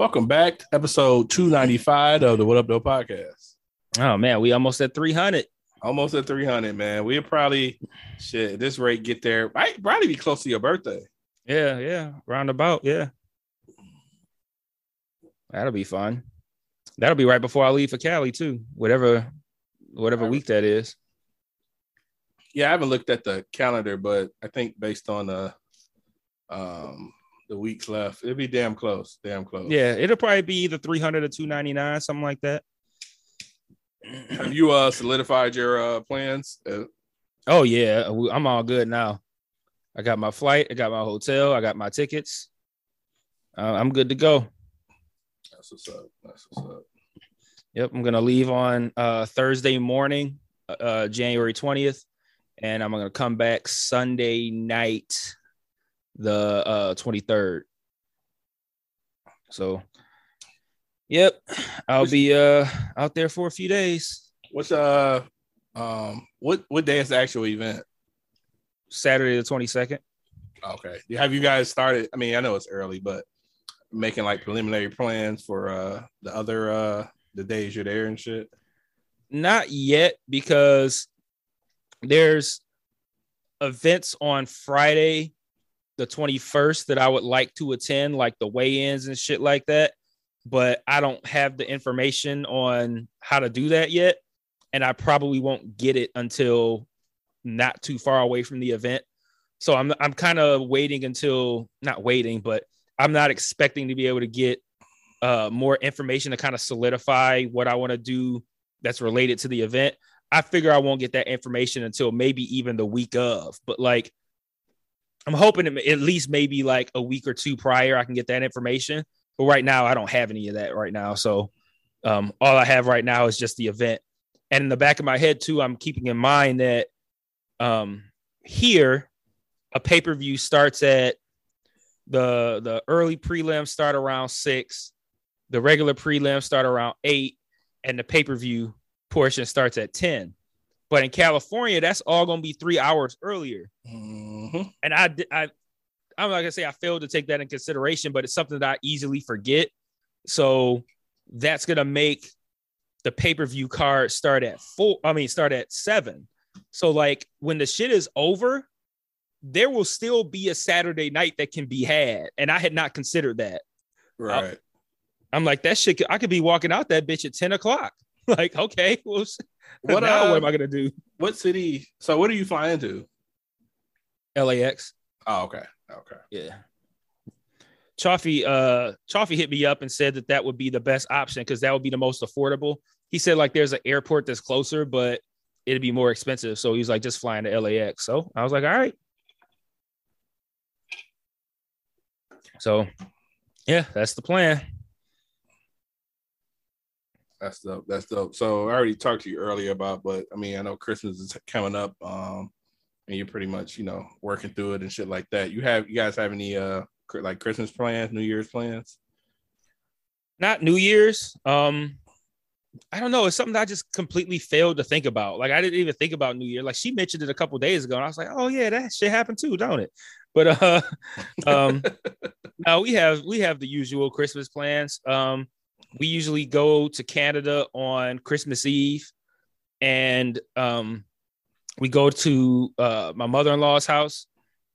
Welcome back to episode 295 of the What Up, Though podcast. Oh man, we almost at 300. Almost at 300, man. We'll probably, shit, at this rate, get there. Might probably be close to your birthday. Yeah, yeah, roundabout. Yeah, that'll be fun. That'll be right before I leave for Cali too. Whatever, whatever week that is. Yeah, I haven't looked at the calendar, but I think based on the um the weeks left, it'll be damn close. Damn close. Yeah, it'll probably be either 300 or 299, something like that. Have you uh solidified your uh plans? Uh, Oh yeah, I'm all good now. I got my flight, I got my hotel, I got my tickets. Uh, I'm good to go. that's what's up. That's what's up. Yep, I'm gonna leave on uh, Thursday morning, uh, January 20th, and I'm gonna come back Sunday night, the uh, 23rd. So, yep, I'll be uh, out there for a few days. What's uh um what what day is the actual event? Saturday the 22nd. Okay. Have you guys started? I mean, I know it's early, but making like preliminary plans for uh the other uh the days you're there and shit. Not yet because there's events on Friday, the 21st, that I would like to attend, like the weigh ins and shit like that. But I don't have the information on how to do that yet. And I probably won't get it until not too far away from the event. So I'm I'm kind of waiting until not waiting, but I'm not expecting to be able to get uh, more information to kind of solidify what I want to do that's related to the event. I figure I won't get that information until maybe even the week of, but like I'm hoping at least maybe like a week or two prior I can get that information. But right now I don't have any of that right now. So um, all I have right now is just the event. And in the back of my head too, I'm keeping in mind that um, here a pay-per-view starts at the the early prelims start around six, the regular prelims start around eight, and the pay-per-view portion starts at 10. But in California, that's all gonna be three hours earlier. Mhm. And I I I'm not gonna say I failed to take that in consideration, but it's something that I easily forget. So that's gonna make the pay-per-view card start at four, I mean start at seven. So like when the shit is over, there will still be a Saturday night that can be had. And I had not considered that. Right. I'm like, that shit, I could be walking out that bitch at 10 o'clock. Like, okay, well, What, now uh, what am I gonna do? what city? So what are you flying to? LAX. Oh, okay. Okay. Yeah. Chaffee, uh, Chaffee hit me up and said that that would be the best option because that would be the most affordable. He said like there's an airport that's closer, but it'd be more expensive. So he was like just flying to LAX. So I was like, all right. So yeah, that's the plan. That's dope. That's dope. So I already talked to you earlier about, but I mean, I know Christmas is coming up, um, and you're pretty much, you know, working through it and shit like that. You have, you guys have any uh like Christmas plans, New Year's plans? Not New Year's. Um, I don't know. It's something I just completely failed to think about. Like I didn't even think about New Year. Like she mentioned it a couple days ago, and I was like, "Oh yeah, that shit happened too, don't it?" But uh, um, no, we have we have the usual Christmas plans. Um, we usually go to Canada on Christmas Eve, and um, we go to uh, my mother in law's house,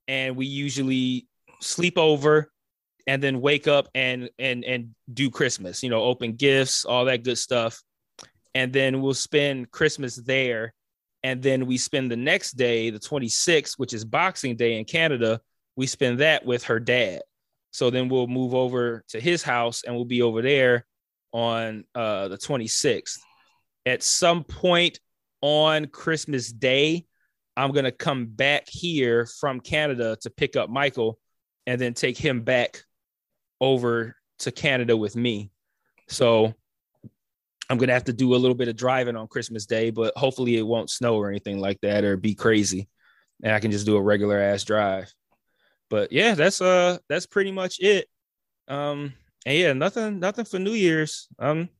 and we usually sleep over, and then wake up and and and do Christmas. You know, open gifts, all that good stuff, and then we'll spend Christmas there, and then we spend the next day, the 26th, which is Boxing Day in Canada. We spend that with her dad. So then we'll move over to his house and we'll be over there on uh, the 26th. At some point on Christmas Day, I'm going to come back here from Canada to pick up Michael and then take him back over to Canada with me. So I'm gonna have to do a little bit of driving on Christmas Day, but hopefully it won't snow or anything like that or be crazy. And I can just do a regular ass drive. But yeah, that's uh that's pretty much it. Um and yeah, nothing nothing for New Year's. Um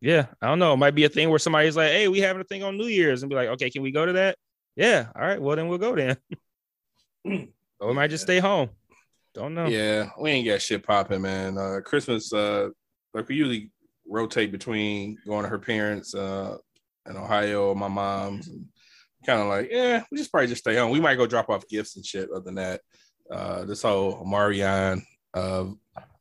yeah, I don't know. It might be a thing where somebody's like, hey, we having a thing on New Year's and be like, okay, can we go to that? Yeah, all right, well then we'll go then. or we might just stay home. Don't know. Yeah, we ain't got shit popping, man. Uh Christmas, uh like we usually rotate between going to her parents uh in Ohio, my mom's and kind of like, yeah, we just probably just stay home. We might go drop off gifts and shit. Other than that, uh, this whole Marion uh,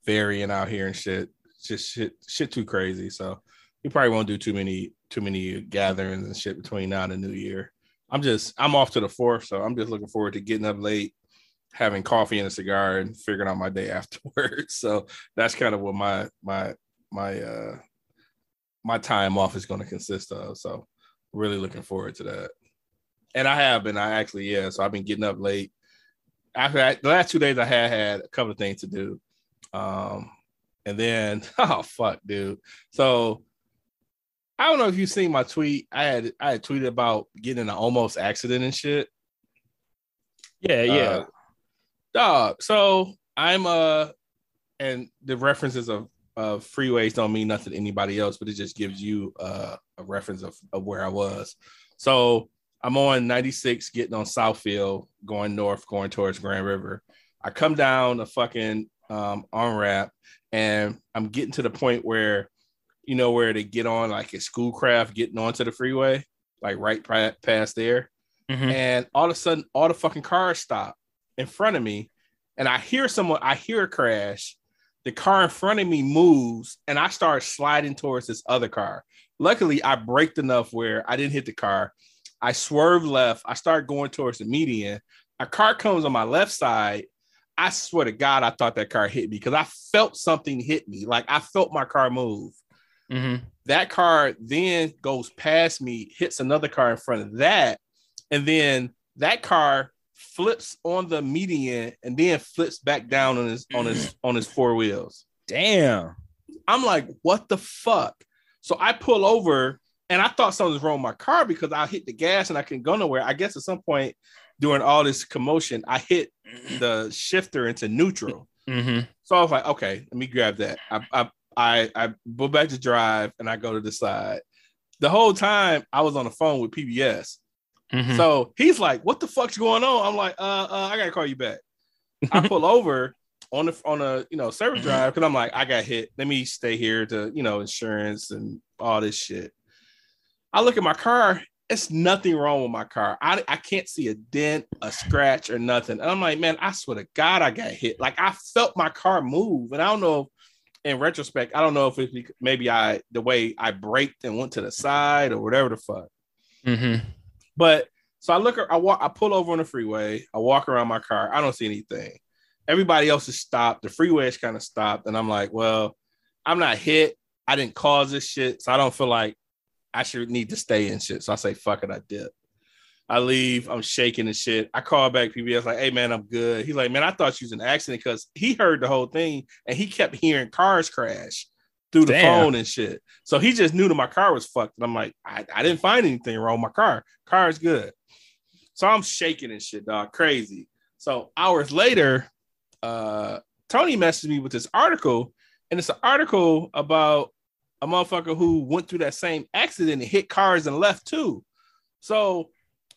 variant out here and shit, just shit, shit too crazy. So we probably won't do too many, too many gatherings and shit between now and the new year. I'm just, I'm off to the fourth, so I'm just looking forward to getting up late, having coffee and a cigar, and figuring out my day afterwards. So that's kind of what my my my uh my time off is going to consist of. So really looking forward to that and I have been. I actually, yeah. So I've been getting up late. After that, the last two days, I had had a couple of things to do, um, and then oh fuck, dude. So I don't know if you've seen my tweet. I had I had tweeted about getting an almost accident and shit. Yeah, yeah. Uh, dog. So I'm uh, and the references of of freeways don't mean nothing to anybody else, but it just gives you uh, a reference of, of where I was. So I'm on 96 getting on Southfield, going north, going towards Grand River. I come down a fucking um, on ramp and I'm getting to the point where, you know, where to get on like a schoolcraft getting onto the freeway, like right past there. Mm-hmm. And all of a sudden, all the fucking cars stop in front of me. And I hear someone, I hear a crash. The car in front of me moves and I start sliding towards this other car. Luckily, I braked enough where I didn't hit the car I swerve left. I start going towards the median. A car comes on my left side. I swear to God, I thought that car hit me because I felt something hit me. Like I felt my car move. Mm-hmm. That car then goes past me, hits another car in front of that, and then that car flips on the median and then flips back down on his on his on his four wheels. Damn. I'm like, what the fuck? So I pull over and I thought something was wrong with my car because I hit the gas and I couldn't go nowhere. I guess at some point during all this commotion, I hit the shifter into neutral. Mm-hmm. So I was like, okay, let me grab that. I I I, I go back to drive and I go to the side. The whole time I was on the phone with PBS. Mm-hmm. So he's like, "What the fuck's going on?" I'm like, "Uh, uh I gotta call you back." I pull over on the on a you know service drive because I'm like, I got hit. Let me stay here to you know insurance and all this shit. I look at my car, it's nothing wrong with my car. I, I can't see a dent, a scratch, or nothing. And I'm like, man, I swear to God, I got hit. Like I felt my car move. And I don't know in retrospect, I don't know if it's maybe I the way I braked and went to the side or whatever the fuck. Mm-hmm. But so I look, I walk, I pull over on the freeway. I walk around my car. I don't see anything. Everybody else is stopped. The freeway is kind of stopped, and I'm like, well, I'm not hit. I didn't cause this shit, so I don't feel like I should need to stay and shit. So I say, fuck it, I dip. I leave. I'm shaking and shit. I call back PBS like, hey man, I'm good. He's like, man, I thought you was an accident because he heard the whole thing and he kept hearing cars crash through the Damn. phone and shit. So he just knew that my car was fucked. And I'm like, I, I didn't find anything wrong with my car. Car is good. So I'm shaking and shit, dog, crazy. So hours later, uh, Tony messaged me with this article, and it's an article about a motherfucker who went through that same accident and hit cars and left too. So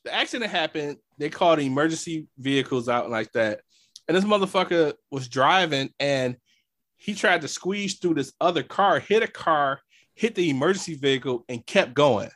the accident happened. They called the emergency vehicles out like that. And this motherfucker was driving and he tried to squeeze through this other car, hit a car, hit the emergency vehicle, and kept going.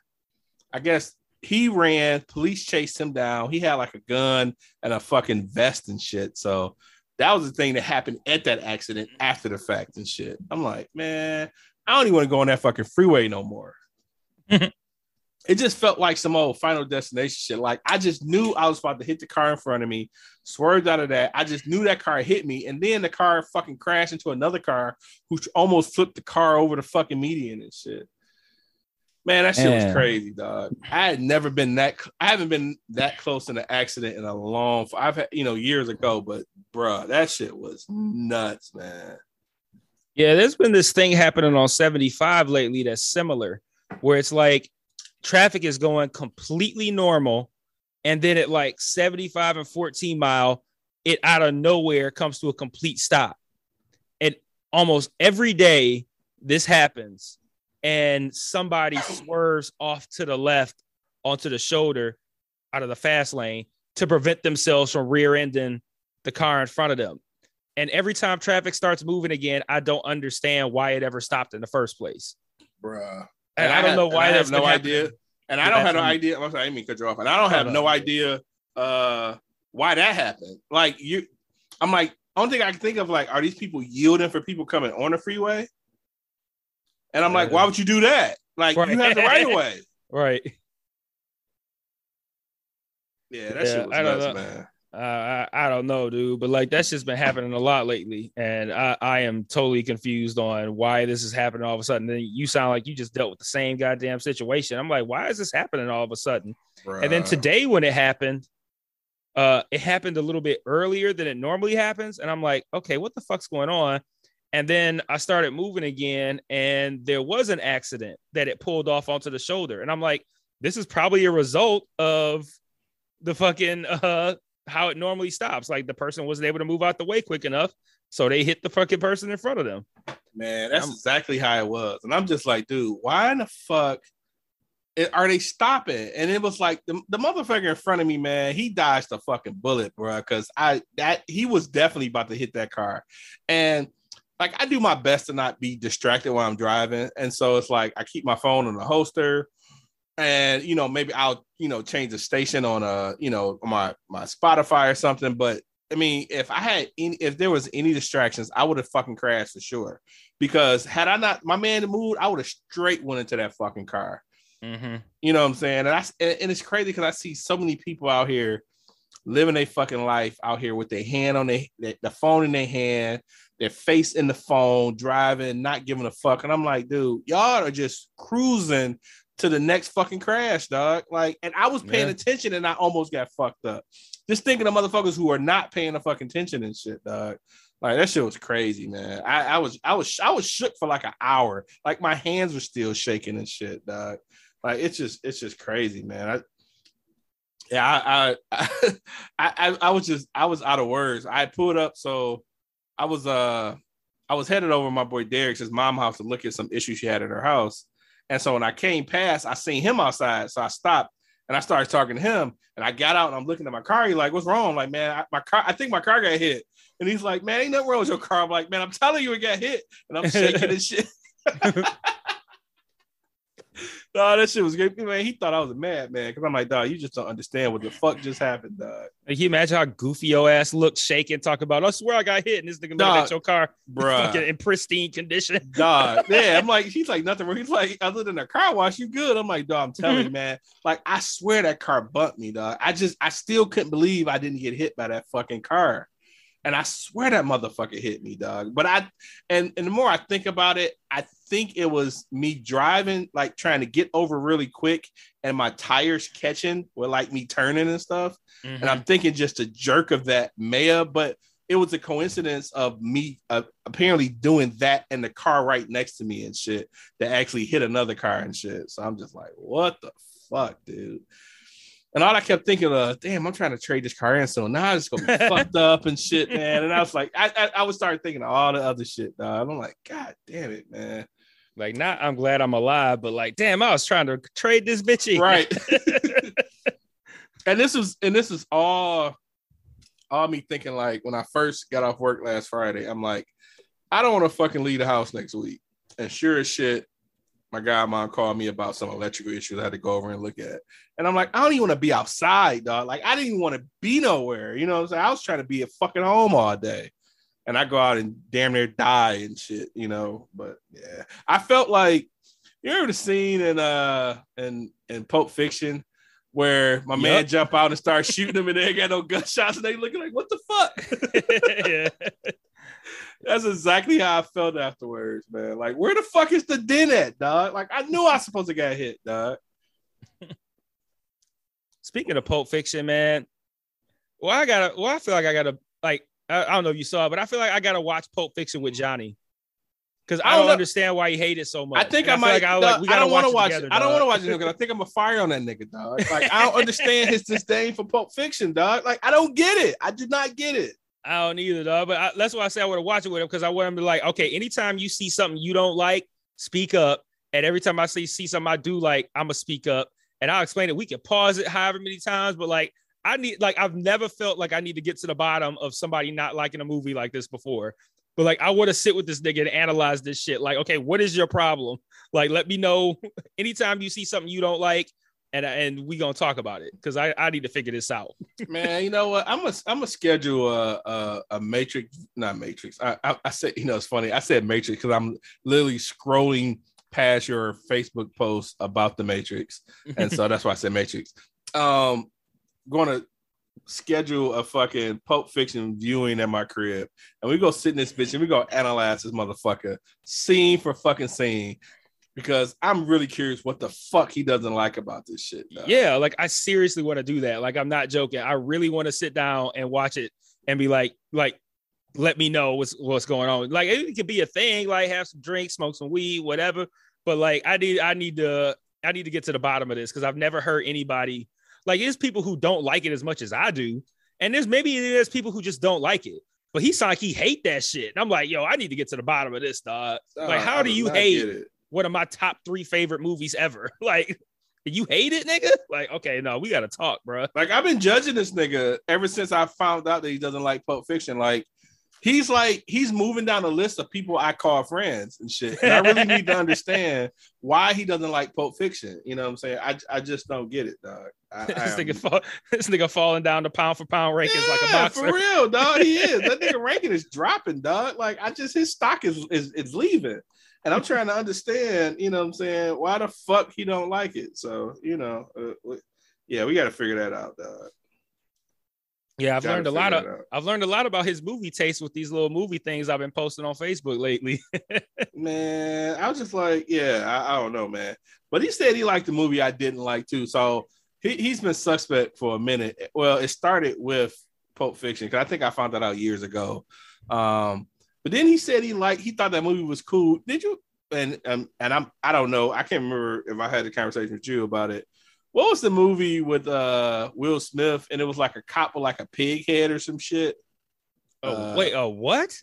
I guess he ran, police chased him down. He had like a gun and a fucking vest and shit. So that was the thing that happened at that accident after the fact and shit. I'm like, man, I don't even want to go on that fucking freeway no more. it just felt like some old final destination shit. Like I just knew I was about to hit the car in front of me, swerved out of that. I just knew that car hit me, and then the car fucking crashed into another car, who almost flipped the car over the fucking median and shit. Man, that shit Man. was crazy, dog. I had never been that. I haven't been that close in an accident in a long. I've had you know years ago, but bruh, that shit was nuts, man. Yeah, there's been this thing happening on 75 lately that's similar, where it's like traffic is going completely normal, and then at like 75 and 14 mile, it out of nowhere comes to a complete stop. And almost every day this happens, and somebody swerves off to the left onto the shoulder out of the fast lane to prevent themselves from rear ending the car in front of them. And every time traffic starts moving again, I don't understand why it ever stopped in the first place. Bruh. And I don't know why I have no happening. idea. And I don't have no idea. I'm sorry, I didn't mean to cut you off. And I don't have No, no no. idea uh why that happened. Like you I'm like, I only thing I can think of like, are these people yielding for people coming on the freeway? And I'm like, why would you do that? Like Right. you have the right of way. Right. Yeah, that Yeah, shit was I don't nuts, know. man. Uh, I, I don't know, dude, but like that's just been happening a lot lately, and I, I am totally confused on why this is happening all of a sudden. Then you sound like you just dealt with the same goddamn situation. I'm like, why is this happening all of a sudden? And then today, when it happened, uh, it happened a little bit earlier than it normally happens, and I'm like, okay, what the fuck's going on? And then I started moving again, and there was an accident that it pulled off onto the shoulder, and I'm like, this is probably a result of the fucking uh how it normally stops. Like the person wasn't able to move out the way quick enough, so they hit the fucking person in front of them. Man, that's I'm- exactly how it was. And I'm just like, dude, why in the fuck are they stopping? And it was like the, the motherfucker in front of me, man, he dodged a fucking bullet, bro. Cause I that he was definitely about to hit that car. And like I do my best to not be distracted while I'm driving. And so it's like I keep my phone on the holster. And you know, maybe I'll you know change the station on a you know my my Spotify or something. But I mean, if I had any, if there was any distractions, I would have fucking crashed for sure. Because had I not, my man moved, I would have straight went into that fucking car. Mm-hmm. You know what I'm saying? And I and, it's crazy because I see so many people out here living a fucking life out here with their hand on their, their the phone in their hand, their face in the phone, driving, not giving a fuck. And I'm like, dude, y'all are just cruising to the next fucking crash, dog. Like, and I was paying Yeah. attention and I almost got fucked up. Just thinking of motherfuckers who are not paying the fucking attention and shit, dog. Like that shit was crazy, man. I, I was I was I was shook for like an hour. Like my hands were still shaking and shit, dog. Like it's just it's just crazy, man. I, yeah, I I, I I I was just I was out of words. I pulled up, so I was uh I was headed over to my boy Derek's mom house to look at some issues she had at her house. And so when I came past, I seen him outside. So I stopped and I started talking to him. And I got out and I'm looking at my car. He's like, what's wrong? I'm like, man, I, my car, I think my car got hit. And he's like, man, ain't nothing wrong with your car. I'm like, man, I'm telling you it got hit. And I'm shaking and shit. No, that shit was great. Man, he thought I was a madman because I'm like, dog, you just don't understand what the fuck just happened, dog. Can you imagine how goofy your ass looked shaking, talking about, I swear I got hit, and this nigga looking Dog, at your car fucking Bruh. in pristine condition. dog. Yeah, I'm like, he's like nothing. He's like, other than a car wash, you good. I'm like, dog, I'm telling you, man. Like, I swear that car bumped me, dog. I just, I still couldn't believe I didn't get hit by that fucking car. And I swear that motherfucker hit me, dog. But I, and and the more I think about it, I think it was me driving, like trying to get over really quick, and my tires catching with like me turning and stuff. Mm-hmm. And I'm thinking just a jerk of that Maya, but it was a coincidence of me uh, apparently doing that and the car right next to me and shit that actually hit another car and shit. So I'm just like, what the fuck, dude? And all I kept thinking of, damn, I'm trying to trade this car in, so now it's gonna be fucked up and shit, man. And I was like, I, I I would start thinking of all the other shit, dog. I'm like, God damn it, man. Like, not I'm glad I'm alive, but like, damn, I was trying to trade this bitchy. Right. and this was and this is all all me thinking like when I first got off work last Friday, I'm like, I don't want to fucking leave the house next week. And sure as shit, my godmom called me about some electrical issues I had to go over and look at. And I'm like, I don't even want to be outside, dog. Like, I didn't even want to be nowhere. You know what I'm saying? I was trying to be at fucking home all day. And I go out and damn near die and shit, you know. But yeah, I felt like you ever the scene in uh in in Pulp Fiction where my man jump out and start shooting them and they ain't got no gunshots and they looking like what the fuck? yeah. That's exactly how I felt afterwards, man. Like, where the fuck is the den at, dog? Like, I knew I was supposed to get hit, dog. Speaking of Pulp Fiction, man, well, I gotta, well, I feel like I gotta, like, I, I don't know if you saw it, but I feel like I gotta watch Pulp Fiction with Johnny. because I I don't understand why he hate it so much. I think And I, might. Like I, dog, like, we I don't want to watch. together, it. I don't want to watch it because I think I'm a fire on that nigga, dog. Like I don't understand his disdain for Pulp Fiction, dog. Like I don't get it. I did not get it. I don't either, dog. But that's why I say I want to watch it with him because I want him to like, okay, anytime you see something you don't like, speak up. And every time I see see something I do like, I'm gonna speak up and I'll explain it. We can pause it however many times, but like I need like I've never felt like I need to get to the bottom of somebody not liking a movie like this before. But like I want to sit with this nigga and analyze this shit. Like, okay, what is your problem? Like, let me know anytime you see something you don't like, and and we gonna talk about it because I I need to figure this out. Man, you know what? I'm a I'm a schedule a a, a Matrix, not Matrix. I, I I said you know it's funny. I said Matrix because I'm literally scrolling past your Facebook post about the Matrix, and so that's why I said Matrix. Um, going to schedule a fucking Pulp Fiction viewing at my crib, and we go sit in this bitch and we go analyze this motherfucker scene for fucking scene. Because I'm really curious what the fuck he doesn't like about this shit. dog. Yeah, like I seriously want to do that. Like I'm not joking. I really want to sit down and watch it and be like, like, let me know what's what's going on. Like it could be a thing, like have some drinks, smoke some weed, whatever. But like I need I need to I need to get to the bottom of this because I've never heard anybody like there's people who don't like it as much as I do. And there's maybe there's people who just don't like it. But he sound like he hate that shit. And I'm like, yo, I need to get to the bottom of this, dog. like, how I do you hate it. one of my top three favorite movies ever? Like, you hate it, nigga? Like, okay, no, we gotta talk, bro. Like I've been judging this nigga ever since I found out that he doesn't like Pulp Fiction. Like he's like he's moving down a list of people I call friends and shit. And I really need to understand why he doesn't like Pulp Fiction. You know what I'm saying? I, I just don't get it, dog. I, this nigga, fall, this nigga falling down the pound for pound rankings like a boxer. For real, dog. He is. That nigga ranking is dropping, dog. Like I just his stock is is, is leaving. And I'm trying to understand, you know what I'm saying, why the fuck he don't like it. So, you know, uh, yeah, we got to figure that out, dog. Yeah, I've Gotta learned a lot of figure it out. I've learned a lot about his movie taste with these little movie things I've been posting on Facebook lately. Man, I was just like, yeah, I, I don't know, man. But he said he liked the movie I didn't like too. So he, he's been suspect for a minute. Well, it started with Pulp Fiction because I think I found that out years ago. Um, but then he said he liked, he thought that movie was cool. Did you? And um, and I'm I don't know. I can't remember if I had a conversation with you about it. What was the movie with uh Will Smith and it was like a cop with like a pig head or some shit? oh, Uh, wait, oh what?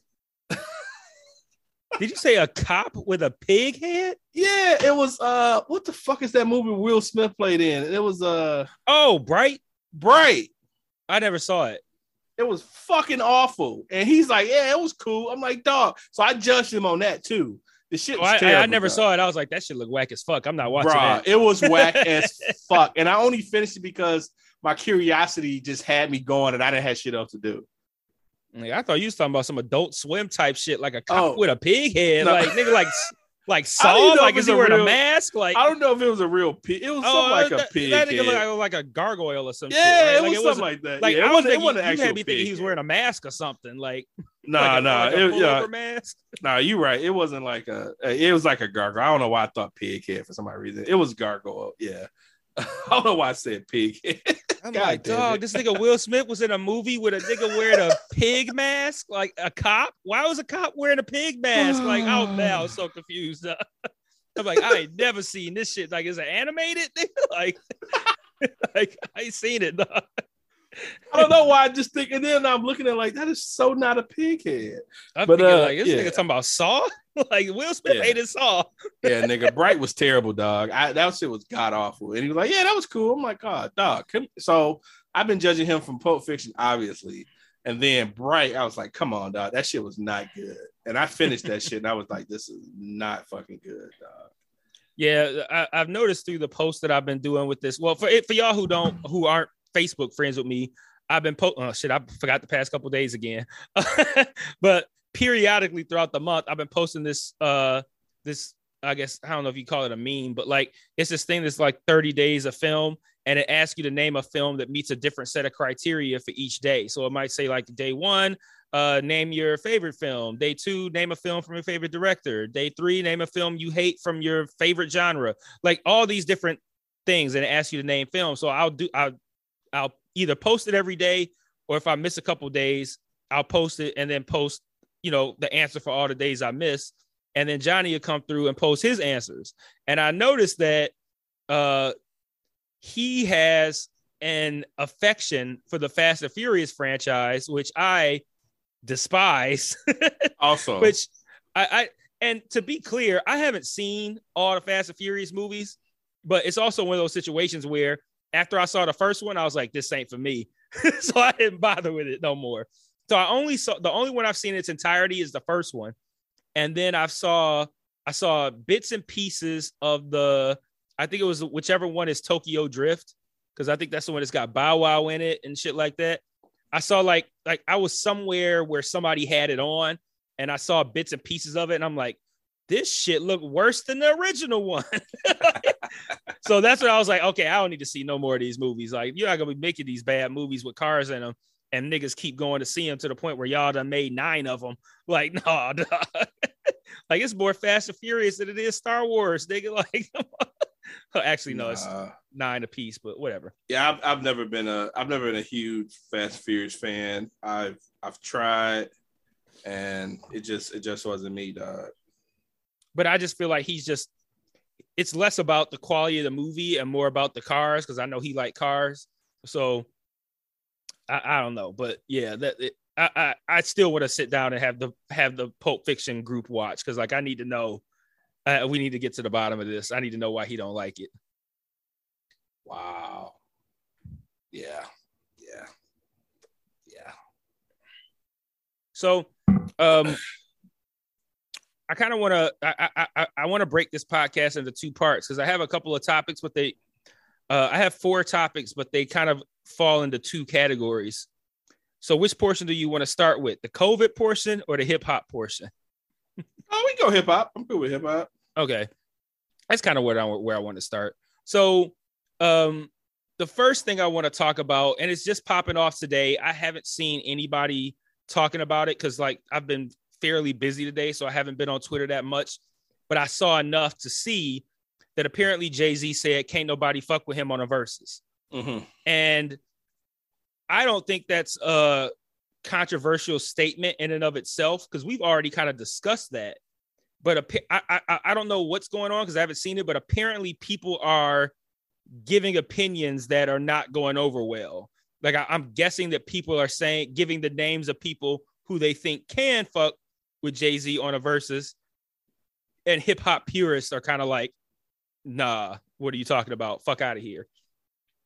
Did you say a cop with a pig head? Yeah, it was uh what the fuck is that movie Will Smith played in? It was uh Oh, Bright. Bright. I never saw it. It was fucking awful. And he's like, Yeah, it was cool. I'm like, dog. So I judged him on that too. The shit Oh, was I, I, terrible, I never dog. saw it. I was like, that should look whack as fuck. I'm not watching Bruh, that. it was whack as fuck. And I only finished it because my curiosity just had me going and I didn't have shit else to do. Like, I thought you was talking about some adult swim type shit, like a cop Oh. with a pig head, No. like nigga, like like Saw. Like, is he wearing a mask? Like, I don't know if it was a real pig. It was oh, something like that, a pig. that nigga head. look like, like a gargoyle or some yeah, shit. right? it Like, was something like that. Like yeah, I it wasn't, it you, you had me thinking he was wearing a mask or something, like Nah, like a, nah, like it- yeah, mask. Nah, you right. It wasn't like a. It was like a gargoyle. I don't know why I thought pig head for some odd reason. It was gargoyle. Yeah. I don't know why I said pig. I'm God like, dog, it. this nigga Will Smith was in a movie with a nigga wearing a pig mask, like a cop. Why was a cop wearing a pig mask? Like, oh man, I was so confused. I'm like, I ain't never seen this shit. Like, is it animated? Like, like I ain't seen it. Dog. I don't know why I just think, and then I'm looking at like that is so not a pig head. I'm But, thinking uh, like this yeah. nigga talking about Saw. like Will Smith Yeah. hated Saw. Yeah, nigga, Bright was terrible, dog. I, that shit was god awful, and he was like, "Yeah, that was cool." I'm like, "God, dog." Come, so I've been judging him from Pulp Fiction, obviously, and then Bright. I was like, "Come on, dog, that shit was not good." And I finished that shit, and I was like, "This is not fucking good, dog." Yeah, I, I've noticed through the posts that I've been doing with this. Well, for it, for y'all who don't who aren't Facebook friends with me, I've been po- oh shit, I forgot the past couple days again. but periodically throughout the month, I've been posting this uh this I guess I don't know if you call it a meme, but like it's this thing that's like 30 days of film and it asks you to name a film that meets a different set of criteria for each day. So it might say like day 1 uh, name your favorite film. Day two, name a film from your favorite director. Day three, name a film you hate from your favorite genre. Like all these different things, and it asks you to name films. So I'll do. I'll I'll either post it every day, or if I miss a couple days, I'll post it and then post, you know, the answer for all the days I miss. and then Johnny will come through and post his answers. And I noticed that uh, he has an affection for the Fast and Furious franchise, which I despise. Also, which I, I and to be clear, I haven't seen all the Fast and Furious movies, but it's also one of those situations where after I saw the first one, I was like, this ain't for me. so I didn't bother with it no more. So I only saw the only one I've seen in its entirety is the first one. And then I saw I saw bits and pieces of the I think it was whichever one is Tokyo Drift, because I think that's the one that's got Bow Wow in it and shit like that. I saw like like I was somewhere where somebody had it on and I saw bits and pieces of it, and I'm like, this shit look worse than the original one. so that's what I was like, okay, I don't need to see no more of these movies. Like, you're not gonna be making these bad movies with cars in them, and niggas keep going to see them to the point where y'all done made nine of them. Like, no, like it's more Fast and Furious than it is Star Wars, nigga. Like, actually, no, it's Nah. nine a piece, but whatever. yeah, I've, I've never been a I've never been a huge Fast and Furious fan. I've I've tried, and it just it just wasn't me, dog. But I just feel like he's just it's less about the quality of the movie and more about the cars because I know he like cars. So I, I don't know, but yeah, that it, I, I I still want to sit down and have the have the Pulp Fiction group watch because like I need to know. Uh, we need to get to the bottom of this. I need to know why he don't like it. Wow. Yeah. Yeah. Yeah. So, um, I kind of want to I I I, I want to break this podcast into two parts because I have a couple of topics, but they uh, I have four topics, but they kind of fall into two categories. So, which portion do you want to start with, the COVID portion or the hip hop portion? Oh, we go hip hop. I'm good with hip hop. Okay, that's kind of where I where I want to start. So, um, the first thing I want to talk about, and it's just popping off today. I haven't seen anybody talking about it because, like, I've been fairly busy today, so I haven't been on Twitter that much. But I saw enough to see that apparently Jay Z said, "Can't nobody fuck with him on a Verzuz," Mm-hmm. and I don't think that's a controversial statement in and of itself because we've already kind of discussed that. But I, I I don't know what's going on because I haven't seen it. But apparently, people are giving opinions that are not going over well. Like I, I'm guessing that people are saying giving the names of people who they think can fuck with Jay Z on a Verzuz, and hip hop purists are kind of like, nah, what are you talking about? Fuck out of here.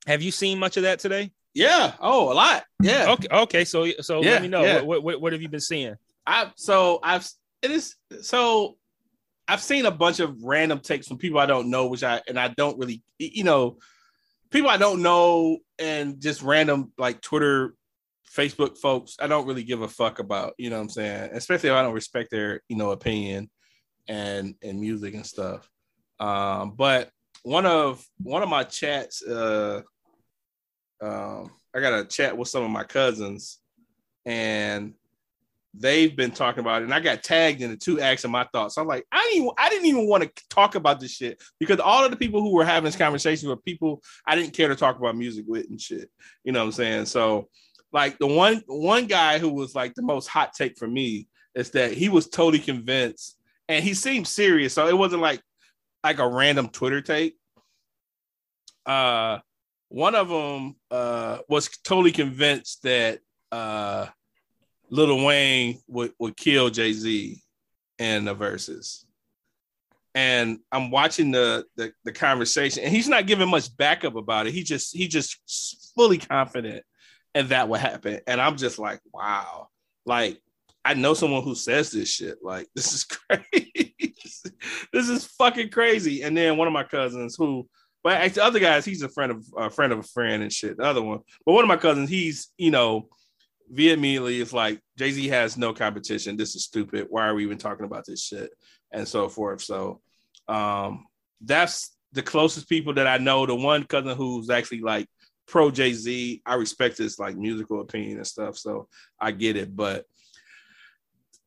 Have you seen much of that today? Yeah. Oh, a lot. Yeah. Okay, okay. So so Yeah, let me know yeah. what, what what have you been seeing? I so I've it is so I've seen a bunch of random takes from people I don't know, which I and I don't really you know people I don't know and just random like Twitter, Facebook folks. I don't really give a fuck about. You know what I'm saying? Especially if I don't respect their you know opinion and and music and stuff. Um, but one of one of my chats, uh, um, I got a chat with some of my cousins, and they've been talking about it, and I got tagged in the two asking my thoughts. I'm like, I didn't, I didn't even want to talk about this shit because all of the people who were having this conversation were people I didn't care to talk about music with and shit. You know what I'm saying? So, like the one one guy who was like the most hot take for me is that he was totally convinced, and he seemed serious, so it wasn't like like a random Twitter take. Uh, one of them uh was totally convinced that uh Lil Wayne would, would kill Jay Z in the Verzuz. And I'm watching the, the the conversation, and he's not giving much backup about it. He just he just fully confident, and that would happen. And I'm just like, wow, like I know someone who says this shit. Like this is crazy. this is fucking crazy. And then one of my cousins who, but actually, the other guys, he's a friend of a friend of a friend and shit. The other one, but one of my cousins, he's you know vehemently is like Jay Z has no competition. This is stupid. Why are we even talking about this shit and so forth? So um, that's the closest people that I know. The one cousin who's actually like pro Jay Z, I respect his like musical opinion and stuff. So I get it, but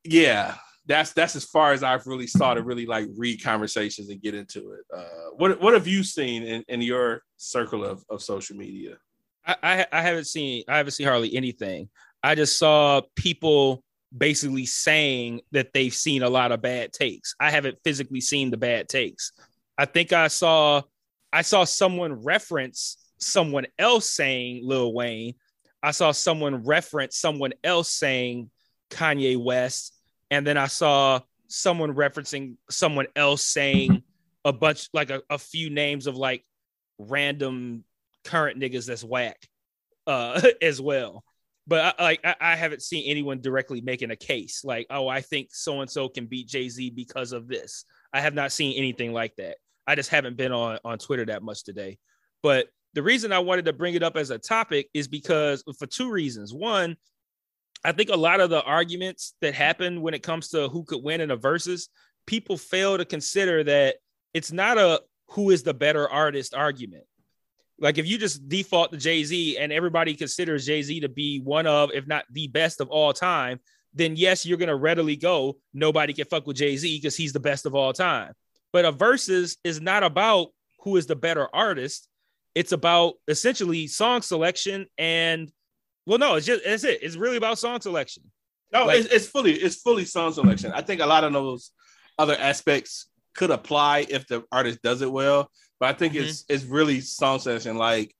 yeah. That's that's as far as I've really started really like read conversations and get into it. Uh, what what have you seen in, in your circle of, of social media? I, I I haven't seen I haven't seen hardly anything. I just saw people basically saying that they've seen a lot of bad takes. I haven't physically seen the bad takes. I think I saw I saw someone reference someone else saying Lil Wayne. I saw someone reference someone else saying Kanye West, and then I saw someone referencing someone else saying a bunch like a, a few names of like random current niggas that's whack uh as well. But I, like I, I, haven't seen anyone directly making a case like oh i think so and so can beat jay-z because of this. I have not seen anything like that. I just haven't been on on twitter that much today. But the reason i wanted to bring it up as a topic is because for two reasons one i think a lot of the arguments that happen when it comes to who could win in a Verzuz people fail to consider that it's not a who is the better artist argument like if you just default to Jay Z and everybody considers Jay Z to be one of, if not the best of all time, then yes, you're gonna readily go. Nobody can fuck with Jay Z because he's the best of all time. But a Verzuz is not about who is the better artist. It's about essentially song selection and well, no, it's just that's it. It's really about song selection. No, like, it's, it's fully it's fully song selection. I think a lot of those other aspects could apply if the artist does it well. But I think mm-hmm. it's it's really song selection. Like,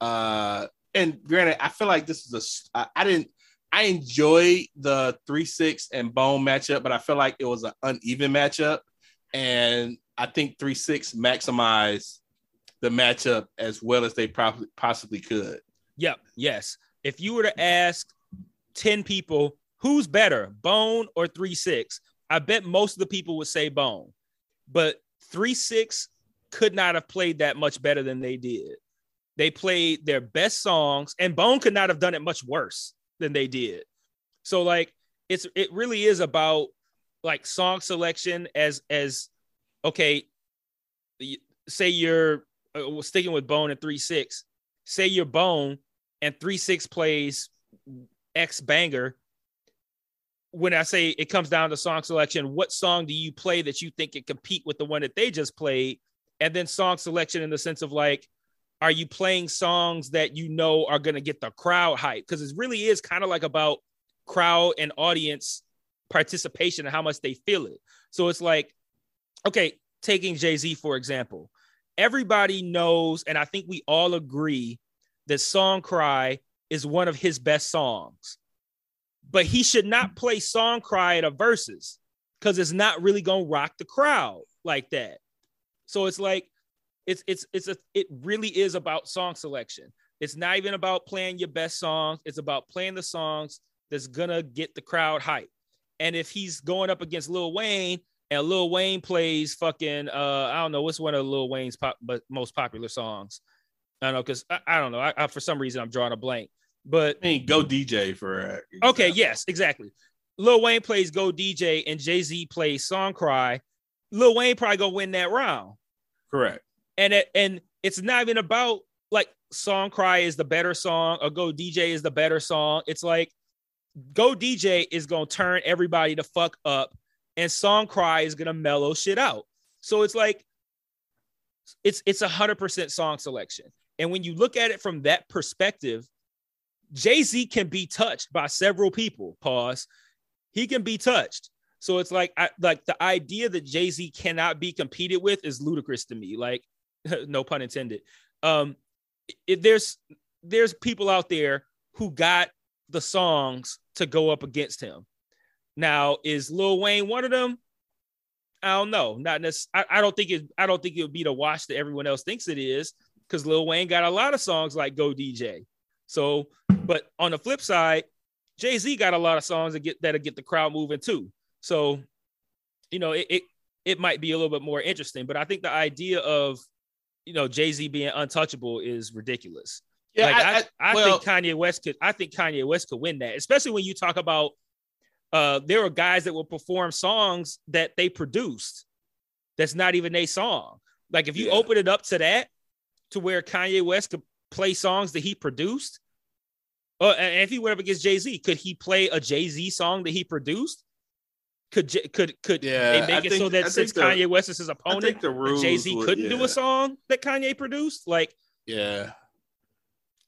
uh, and granted, I feel like this is a I, I didn't I enjoy the three six and Bone matchup, but I feel like it was an uneven matchup, and I think three six maximized the matchup as well as they probably possibly could. Yep. Yes. If you were to ask ten people who's better, Bone or three six, I bet most of the people would say Bone, but three six could not have played that much better than they did. They played their best songs, and Bone could not have done it much worse than they did. So like it's it really is about like song selection as as okay, say you're uh, sticking with Bone and three six. Say you're Bone and three six plays X banger. When I say it comes down to song selection, what song do you play that you think can compete with the one that they just played? and then song selection in the sense of like are you playing songs that you know are going to get the crowd hype because it really is kind of like about crowd and audience participation and how much they feel it so it's like okay taking jay-z for example everybody knows and i think we all agree that song cry is one of his best songs but he should not play song cry at a Verzuz because it's not really to rock the crowd like that so it's like it's it's it's a it really is about song selection. It's not even about playing your best songs. It's about playing the songs that's gonna get the crowd hype. And if he's going up against Lil Wayne and Lil Wayne plays fucking uh I don't know what's one of Lil Wayne's pop, but most popular songs. I don't know because I, I, don't know. I, I, for some reason I'm drawing a blank. But I mean, go DJ for uh, okay. Yes, exactly. Lil Wayne plays Go DJ and Jay Z plays Song Cry. Lil Wayne probably gonna win that round. Correct. And it, and it's not even about like song cry is the better song or go DJ is the better song. It's like go DJ is gonna turn everybody to fuck up, and song cry is gonna mellow shit out. So it's like it's it's a hundred percent song selection. And when you look at it from that perspective, Jay Z can be touched by several people. Pause. He can be touched. So it's like I like the idea that Jay Z cannot be competed with is ludicrous to me. Like, no pun intended. Um, if there's there's people out there who got the songs to go up against him. Now, is Lil Wayne one of them? I don't know. Not necessarily. I, I don't think it. I don't think it would be the watch that everyone else thinks it is, because Lil Wayne got a lot of songs like "Go DJ." So, but on the flip side, Jay Z got a lot of songs that get that'll get the crowd moving too. So, you know, it, it it might be a little bit more interesting, but I think the idea of you know Jay Z being untouchable is ridiculous. Yeah, like, I, I, I well, think Kanye West could. I think Kanye West could win that, especially when you talk about uh, there are guys that will perform songs that they produced. That's not even a song. Like if you yeah. open it up to that, to where Kanye West could play songs that he produced, uh, and if he went up against Jay Z, could he play a Jay Z song that he produced? could could could yeah, they make I it think, so that I since the, Kanye West is his opponent, Jay Z couldn't yeah. do a song that Kanye produced? Like, yeah,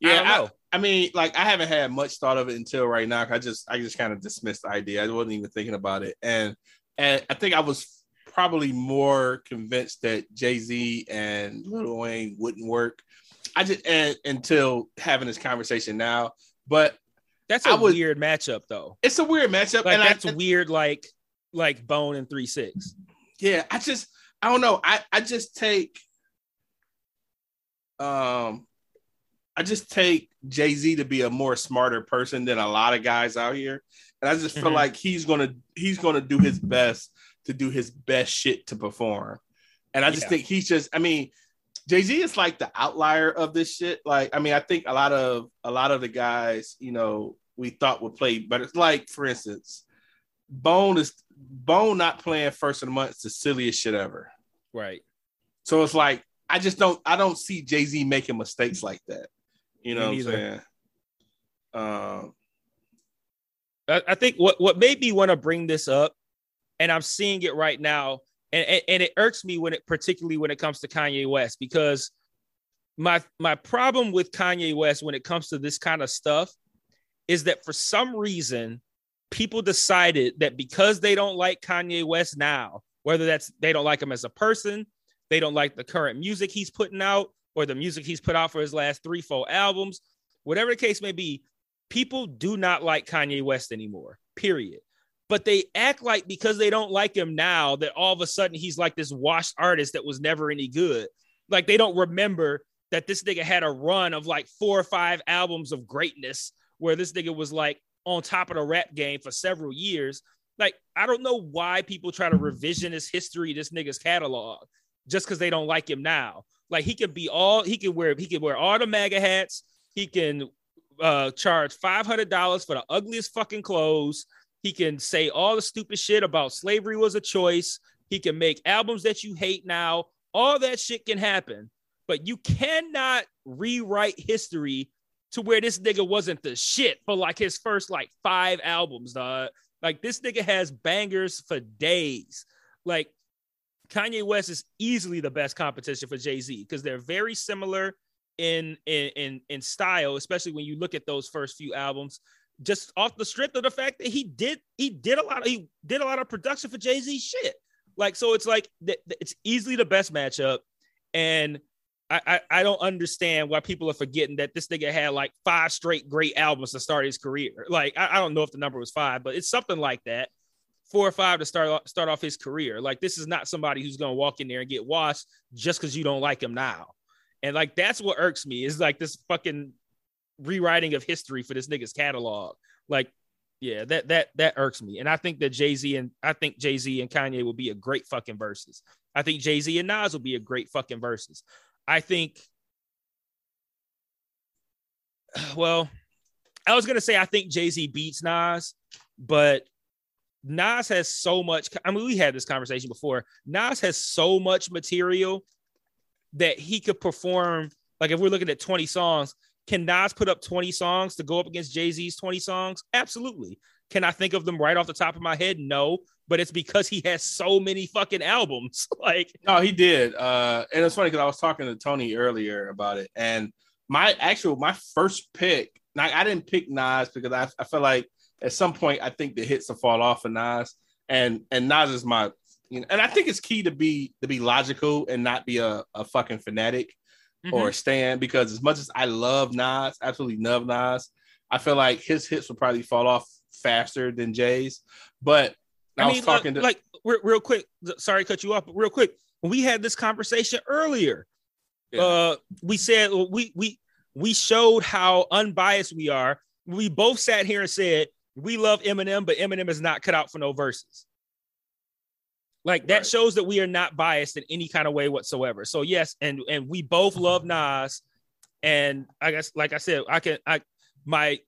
yeah, I. I mean, like I haven't had much thought of it until right now. I just I just kind of dismissed the idea. I wasn't even thinking about it, and and I think I was probably more convinced that Jay Z and Lil Wayne wouldn't work. I just and until having this conversation now, but That's a weird matchup though. it's a weird matchup, Like and that's I, weird. Like like Bone and Three Six. yeah, I just I don't know. I I just take um I just take Jay Z to be a more smarter person than a lot of guys out here, and I just feel Mhm. like he's gonna he's gonna do his best to do his best shit to perform, and I just Yeah. think he's just I mean. Jay Z is like the outlier of this shit. Like, I mean, I think a lot of a lot of the guys, you know, we thought would play but it's Like, for instance, Bone is Bone not playing first of the month is the silliest shit ever. Right. So it's like I just don't I don't see Jay Z making mistakes like that. You know Me what I'm saying? Um, I, I think what what made me want to bring this up, and I'm seeing it right now, and, and and it irks me when it particularly when it comes to Kanye West because my my problem with Kanye West when it comes to this kind of stuff is that for some reason people decided that because they don't like Kanye West now, whether that's they don't like him as a person, they don't like the current music he's putting out, or the music he's put out for his last three, four albums, whatever the case may be, people do not like Kanye West anymore, period. But they act like because they don't like him now, that all of a sudden he's like this washed artist that was never any good. Like they don't remember that this nigga had a run of like four or five albums of greatness where this nigga was like on top of the rap game for several years. Like, I don't know why people try to revisionist history this nigga's catalog just because they don't like him now. Like he can be all he can wear, he can wear all the MAGA hats, he can uh charge five hundred dollars for the ugliest fucking clothes. He can say all the stupid shit about slavery was a choice. He can make albums that you hate now. All that shit can happen, but you cannot rewrite history to where this nigga wasn't the shit for like his first like five albums, dog. Like this nigga has bangers for days. Like Kanye West is easily the best competition for Jay Z because they're very similar in, in in in style, especially when you look at those first few albums. Just off the strength of the fact that he did he did a lot of he did a lot of production for Jay Z shit. Like so, it's like it's easily the best matchup, and I, I I don't understand why people are forgetting that this nigga had like five straight great albums to start his career. Like I, I don't know if the number was five, but it's something like that four or five to start off- start off his career. Like this is not somebody who's gonna walk in there and get washed just because you don't like him now. And like that's what irks me is like this fucking rewriting of history for this nigga's catalog. Like, yeah, that that that irks me. And I think that Jay Z and I think Jay Z and Kanye will be a great fucking verses. I think Jay Z and Nas will be a great fucking verses. I think. Well, I was gonna say I think Jay Z beats Nas, but Nas has so much. I mean, we had this conversation before. Nas has so much material that he could perform. Like, if we're looking at 20 songs, can Nas put up 20 songs to go up against Jay Z's 20 songs? Absolutely. Can I think of them right off the top of my head? No, but it's because he has so many fucking albums. like, No, he did. Uh, and it's funny because I was talking to Tony earlier about it, and my actual my first pick. Now I didn't pick Nas because I, I feel like at some point I think the hits will fall off of Nas, and and Nas is my, you know, and I think it's key to be to be logical and not be a, a fucking fanatic or a stand because as much as I love Nas, absolutely love Nas, I feel like his hits will probably fall off faster than Jay's. But I, was uh, talking to like real, quick. Sorry, to cut you off, but real quick. We had this conversation earlier, Yeah. uh, we said we we we showed how unbiased we are. We both sat here and said we love Eminem, but Eminem is not cut out for no verses. Like that Right. shows that we are not biased in any kind of way whatsoever. So yes, and and we both love Nas, and I guess like I said, I can I my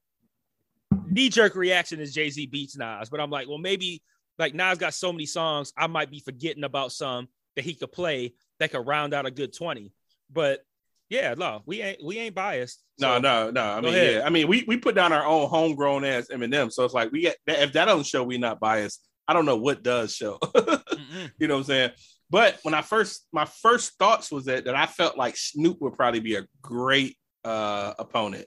knee jerk reaction is Jay Z beats Nas, but I'm like, well maybe like Nas got so many songs, I might be forgetting about some that he could play that could round out a good twenty. But yeah, no, we ain't we ain't biased. No, So- no, no. I Go mean, ahead. yeah. I mean, we we put down our own homegrown ass Eminem, so it's like we get if that don't show we not biased. I don't know what does show. You know what I'm saying? But when I first my first thoughts was that that I felt like Snoop would probably be a great uh opponent.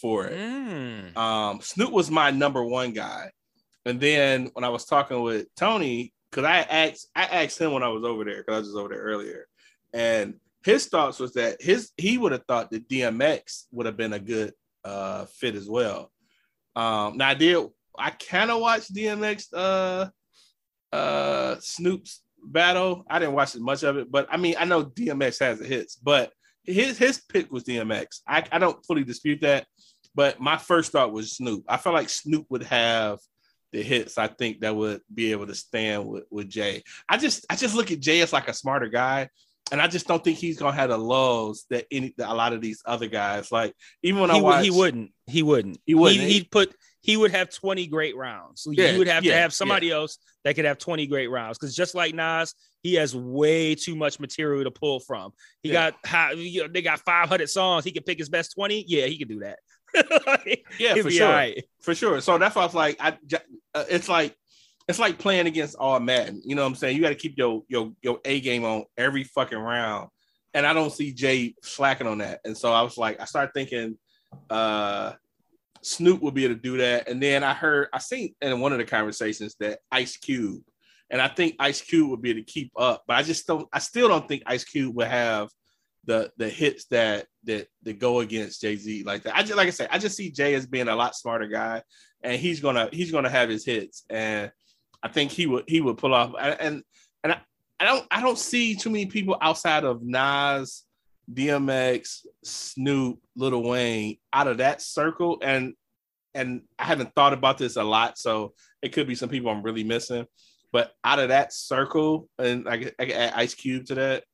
for it. Mm. Um, Snoop was my number one guy, and then when I was talking with Tony, because I asked I asked him when I was over there because I was just over there earlier, and his thoughts was that his he would have thought that DMX would have been a good uh fit as well. Um, now I did I kind of watched DMX uh uh Snoop's battle. I didn't watch as much of it, but I mean I know DMX has the hits, but his his pick was DMX. I, I don't fully dispute that, but my first thought was Snoop. I felt like Snoop would have the hits I think that would be able to stand with, with Jay. I just I just look at Jay as like a smarter guy. And I just don't think he's gonna have the lows that any that a lot of these other guys like. Even when he, I watch, he wouldn't. He wouldn't. He wouldn't. He, would put. He would have twenty great rounds. Yeah, you would have yeah, to have somebody else that could have twenty great rounds. Because just like Nas, he has way too much material to pull from. He Yeah. got how you know, they got five hundred songs. He could pick his best twenty. Yeah, he could do that. Yeah, for sure. right. for sure. So that's why I was like, I uh, it's like it's like playing against all Madden. You know what I'm saying? You got to keep your your your A game on every fucking round, and I don't see Jay slacking on that. And so I was like, I started thinking, uh, Snoop would be able to do that. And then I heard, I seen in one of the conversations that Ice Cube, and I think Ice Cube would be able to keep up, but I just don't, I still don't think Ice Cube would have the the hits that that that go against Jay Z like that. I just like I said, I just see Jay as being a lot smarter guy, and he's gonna he's gonna have his hits, and I think he would he would pull off. And and, I, I don't I don't see too many people outside of Nas, DMX, Snoop, Lil Wayne out of that circle, and and I haven't thought about this a lot, so it could be some people I'm really missing. But out of that circle, and I, I add Ice Cube to that,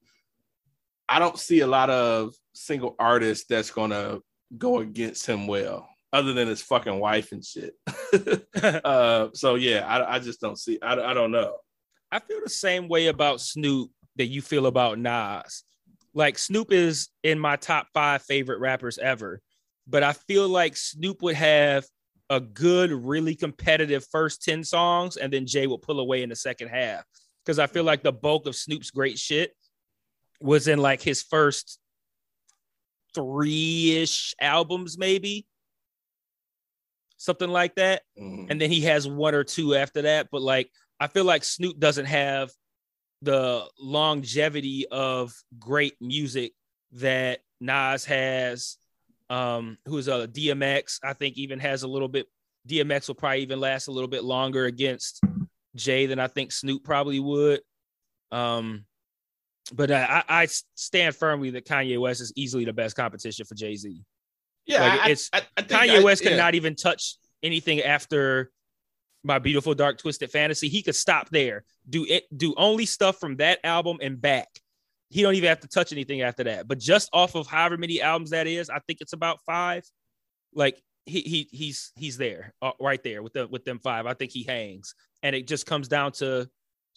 I don't see a lot of single artists that's gonna go against him well, other than his fucking wife and shit. uh, so yeah, I, I just don't see. I, I don't know. I feel the same way about Snoop that you feel about Nas. Like Snoop is in my top five favorite rappers ever, but I feel like Snoop would have a good, really competitive first 10 songs, and then Jay would pull away in the second half. Because I feel like the bulk of Snoop's great shit was in like his first three-ish albums, maybe. Something like that Mhm. and then he has one or two after that. But like, I feel like Snoop doesn't have the longevity of great music that Nas has. Um, who's uh DMX? I think even has a little bit. DMX will probably even last a little bit longer against Jay than I think Snoop probably would. Um, but I, I I stand firmly that Kanye West is easily the best competition for Jay Z. Yeah, Like, I, it's- I, I Kanye West could yeah. not even touch anything after my beautiful dark twisted fantasy. He could stop there, do it, do only stuff from that album and back. He don't even have to touch anything after that. But just off of however many albums that is, I think it's about five. Like he he he's he's there uh, right there with the with them five. I think he hangs, and it just comes down to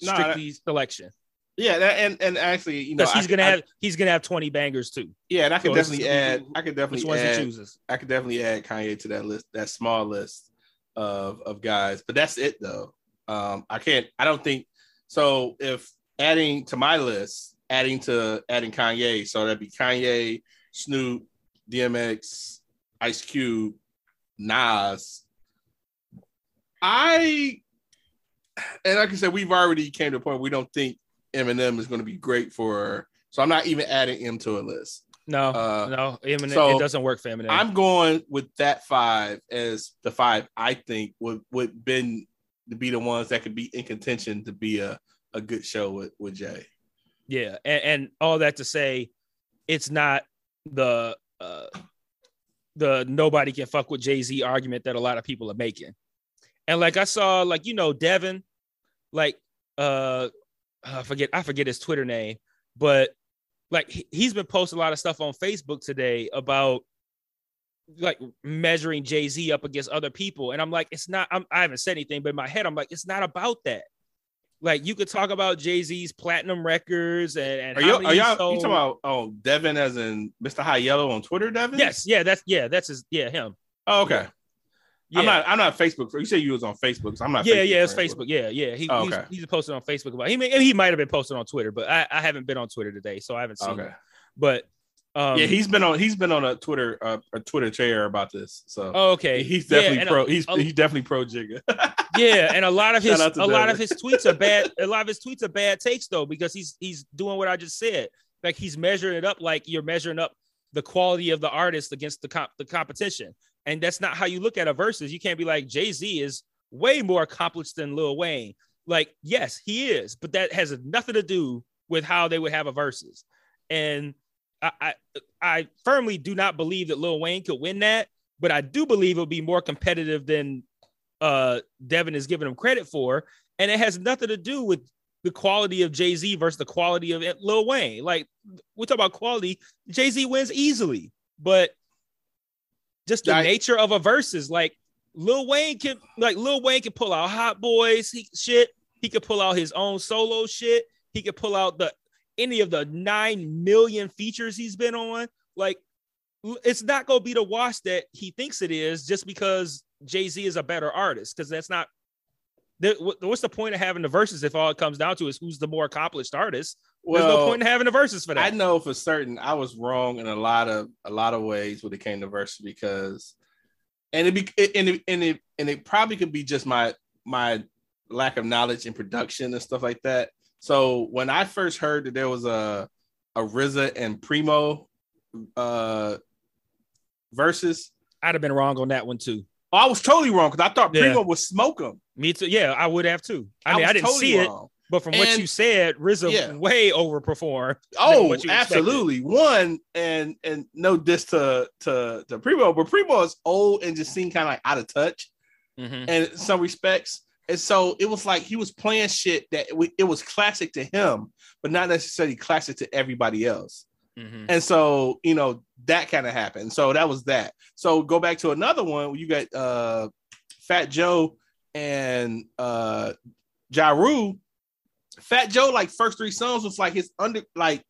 strictly selection Yeah, that, and and actually, you know, he's I- gonna I- have he's gonna have twenty bangers too. yeah, and I could So definitely add. I could Which definitely ones add. he chooses? I could definitely add Kanye to that list, that small list of of guys. But that's it though. Um, I can't. I don't think so. If adding to my list, adding to adding Kanye, so that'd be Kanye, Snoop, DMX, Ice Cube, Nas. I and like I said, we've already came to a point we don't think Eminem is going to be great for. So I'm not even adding M to a list. No, Uh, no, Eminem, so it doesn't work for Eminem. I'm going with that five as the five I think would would been to be the ones that could be in contention to be a, a good show with, with Jay. Yeah, and, and all that to say, it's not the uh, the nobody can fuck with Jay Z argument that a lot of people are making. And like I saw, like you know, Devin, like uh, Uh, I forget I forget his Twitter name, but like he- he's been posting a lot of stuff on Facebook today about like measuring Jay Z up against other people, and I'm like, it's not. I'm, I haven't said anything, but in my head, I'm like, it's not about that. Like you could talk about Jay Z's platinum records and, and Are how you are y'all you talking about oh Devin as in Mr. High Yellow on Twitter, Devin? Yes, yeah, that's yeah, that's his yeah him. Oh, okay. Yeah. I'm not I'm not Facebook. You said you was on Facebook. So I'm not. yeah, Facebook yeah, it's Facebook. Yeah, yeah. He, Oh, he's, okay. he's posted on Facebook about he may, he might have been posted on Twitter, but I, I haven't been on Twitter today, so I haven't seen Okay. it. But Um, yeah, he's been on he's been on a Twitter uh, a Twitter chair about this. So oh, okay. he's definitely and pro. a- he's a- he's definitely pro Jigga. yeah, and a lot of his a lot of his tweets are bad. A lot of his tweets are bad takes though, because he's he's doing what I just said. Like he's measuring it up like you're measuring up the quality of the artist against the comp- the competition, and that's not how you look at a versus. You can't be like Jay Z is way more accomplished than Lil Wayne. Like yes, he is, but that has nothing to do with how they would have a versus. And I I, I firmly do not believe that Lil Wayne could win that, but I do believe it would be more competitive than uh Devin is giving him credit for, and it has nothing to do with the quality of Jay Z versus the quality of Lil Wayne. Like we talk about quality, Jay Z wins easily, but just the nature of a versus, like Lil Wayne can, like Lil Wayne can pull out Hot Boys he, shit. He could pull out his own solo shit. He could pull out the any of the nine million features he's been on. Like it's not gonna be the wash that he thinks it is just because Jay Z is a better artist because that's not. the- What's the point of having the verses if all it comes down to is who's the more accomplished artist? There's no point in having the verses for that. I know for certain I was wrong in a lot of a lot of ways when it came to verse because, and it be and it and it and it probably could be just my my lack of knowledge in production and stuff like that. So when I first heard that there was a a RZA and Primo uh versus, I'd have been wrong on that one too. I was totally wrong because I thought Yeah. Primo would smoke him. Me too. Yeah, I would have too. I, mean, was I didn't totally see it, wrong. But from what you said, RZA Yeah. way overperformed. Oh, what you expected. absolutely. One and and no diss to to to Primo, but Primo is old and just seemed kind of like out of touch. Mhm. and in some respects. And so it was like he was playing shit that it, it was classic to him, but not necessarily classic to everybody else. Mhm. And so, you know, that kind of happened. So that was that. So go back to another one. You got uh Fat Joe and uh Ja Rule. Fat Joe, like first three songs was like his under like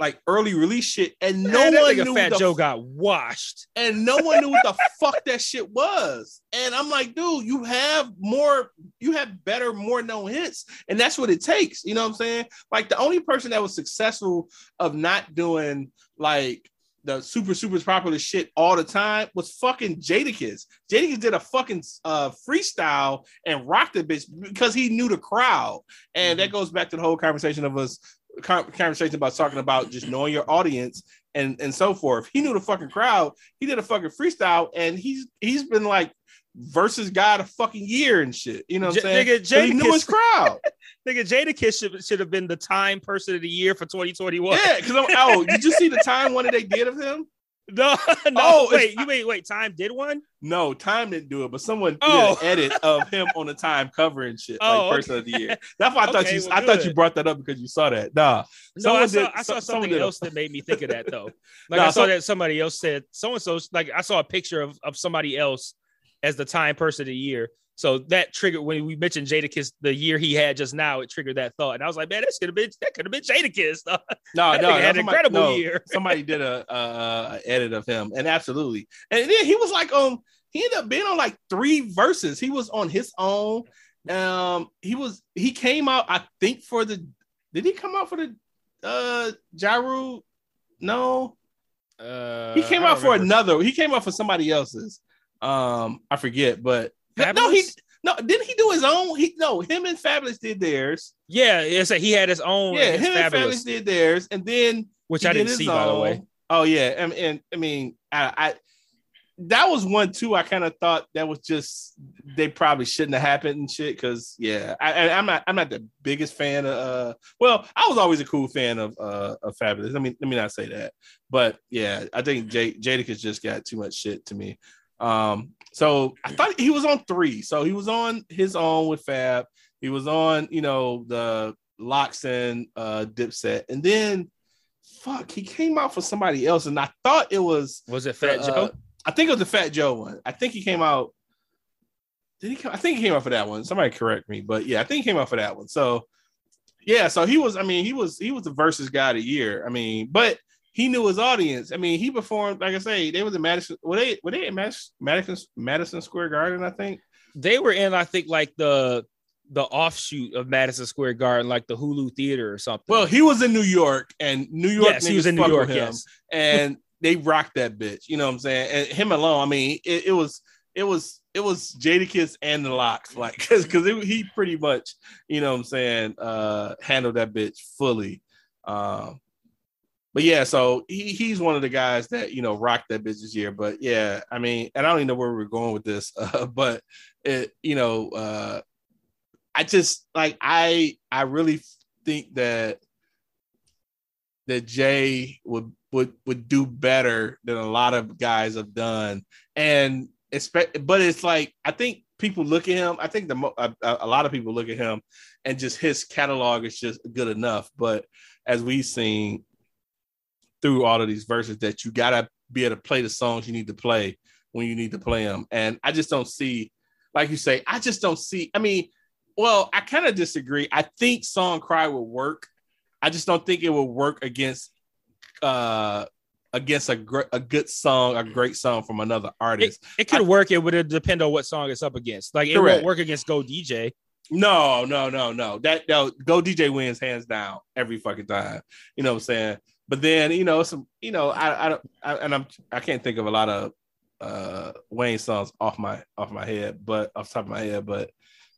like early release shit, and no Man, one knew Fat Joe got washed. and no one knew what the fuck that shit was. And I'm like, dude, you have more, you have better, more known hits, and that's what it takes. You know what I'm saying? Like the only person that was successful of not doing like the super super popular shit all the time was fucking Jadakiss. Jadakiss did a fucking uh freestyle and rocked the bitch because he knew the crowd, and that goes back to the whole conversation of us conversation about talking about just knowing your audience and and so forth. He knew the fucking crowd. He did a fucking freestyle, and he's he's been like versus God a fucking year and shit. You know what I'm J- saying? nigga, So he knew his crowd. Nigga, Jadakiss should, should have been the Time Person of the Year for 2021. yeah, because I'm oh, did you see the time one that they did of him? No, no, Oh, wait, you wait, wait. Time did one? No, Time didn't do it, but someone Oh. did an edit of him on the Time cover and shit, Oh, like person of the year. That's why I thought Okay, you. well, I thought you brought that up because you saw that. Nah, No, I saw, did- I saw something did else that made me think of that though. Like Nah, I saw so- that somebody else said so and so. Like I saw a picture of, of somebody else as the Time Person of the Year. So that triggered when we mentioned Jadakiss the year he had just now. It triggered that thought, and I was like, man, that could have been that could have been Jadakiss. no, no, nigga no, had an incredible no, year. somebody did a, a, a edit of him, and absolutely, and then he was like, um, he ended up being on like three verses. He was on his own. Um, he was he came out, I think, for the. Did he come out for the uh Ja Rule? No, Uh, he came out don't for remember. another. He came out for somebody else's. Um, I forget, but no, he no. Didn't he do his own? He no. Him and Fabolous did theirs. Yeah, it's a, he had his own. Yeah, Yeah, him and Fabolous, Fabolous did theirs, and then which I did didn't his see by the way. Oh yeah, and, and I mean, I, I that was one too. I kind of thought that was just they probably shouldn't have happened and shit. Because yeah, I, I'm not I'm not the biggest fan of. uh Well, I was always a cool fan of uh of Fabolous. I mean, let me not say that, but yeah, I think J- Jadakiss just got too much shit to me. Um, so I thought he was on three. So he was on his own with Fab. He was on, you know, the LOX and uh Dipset, and then fuck, he came out for somebody else, and I thought it was Was it Fat uh, Joe? I think it was the Fat Joe one. I think he came out. Did he come? I think he came out for that one. Somebody correct me, but yeah, I think he came out for that one. So yeah, so he was. I mean, he was he was the versus guy of the year. I mean, but he knew his audience. I mean, he performed like I say. They was in Madison. Were they were they in Madison Madison Madison Square Garden? I think. They were in, I think, like the the offshoot of Madison Square Garden, like the Hulu Theater or something. Well, he was in New York, and New York yes, he was in New York. him, Yes, and they rocked that bitch. You know what I'm saying? And him alone, I mean, it, it was it was it was Jadakiss and the LOX, like because because he pretty much, you know what I'm saying, uh, handled that bitch fully. Um, but yeah, so he, he's one of the guys that you know rocked that this year. But yeah, I mean, and I don't even know where we're going with this, uh, but it, you know, uh, I just like I I really think that that Jay would would would do better than a lot of guys have done, and expect. But it's like I think people look at him. I think the a, a lot of people look at him, and just his catalog is just good enough. But as we've seen through all of these verses, that you gotta be able to play the songs you need to play when you need to play them, and I just don't see, like you say, I just don't see. I mean, well, I kind of disagree. I think "Song Cry" would work. I just don't think it would work against uh against a gr- a good song, a great song from another it, artist. it could I- work. It would depend on what song it's up against. Like it Correct. won't work against Go DJ. No, no, no, no. That no, go DJ wins hands down every fucking time. You know what I'm saying? But then you know some, you know, I I don't, I, and I'm I can't think of a lot of uh Wayne songs off my off my head, but off the top of my head, but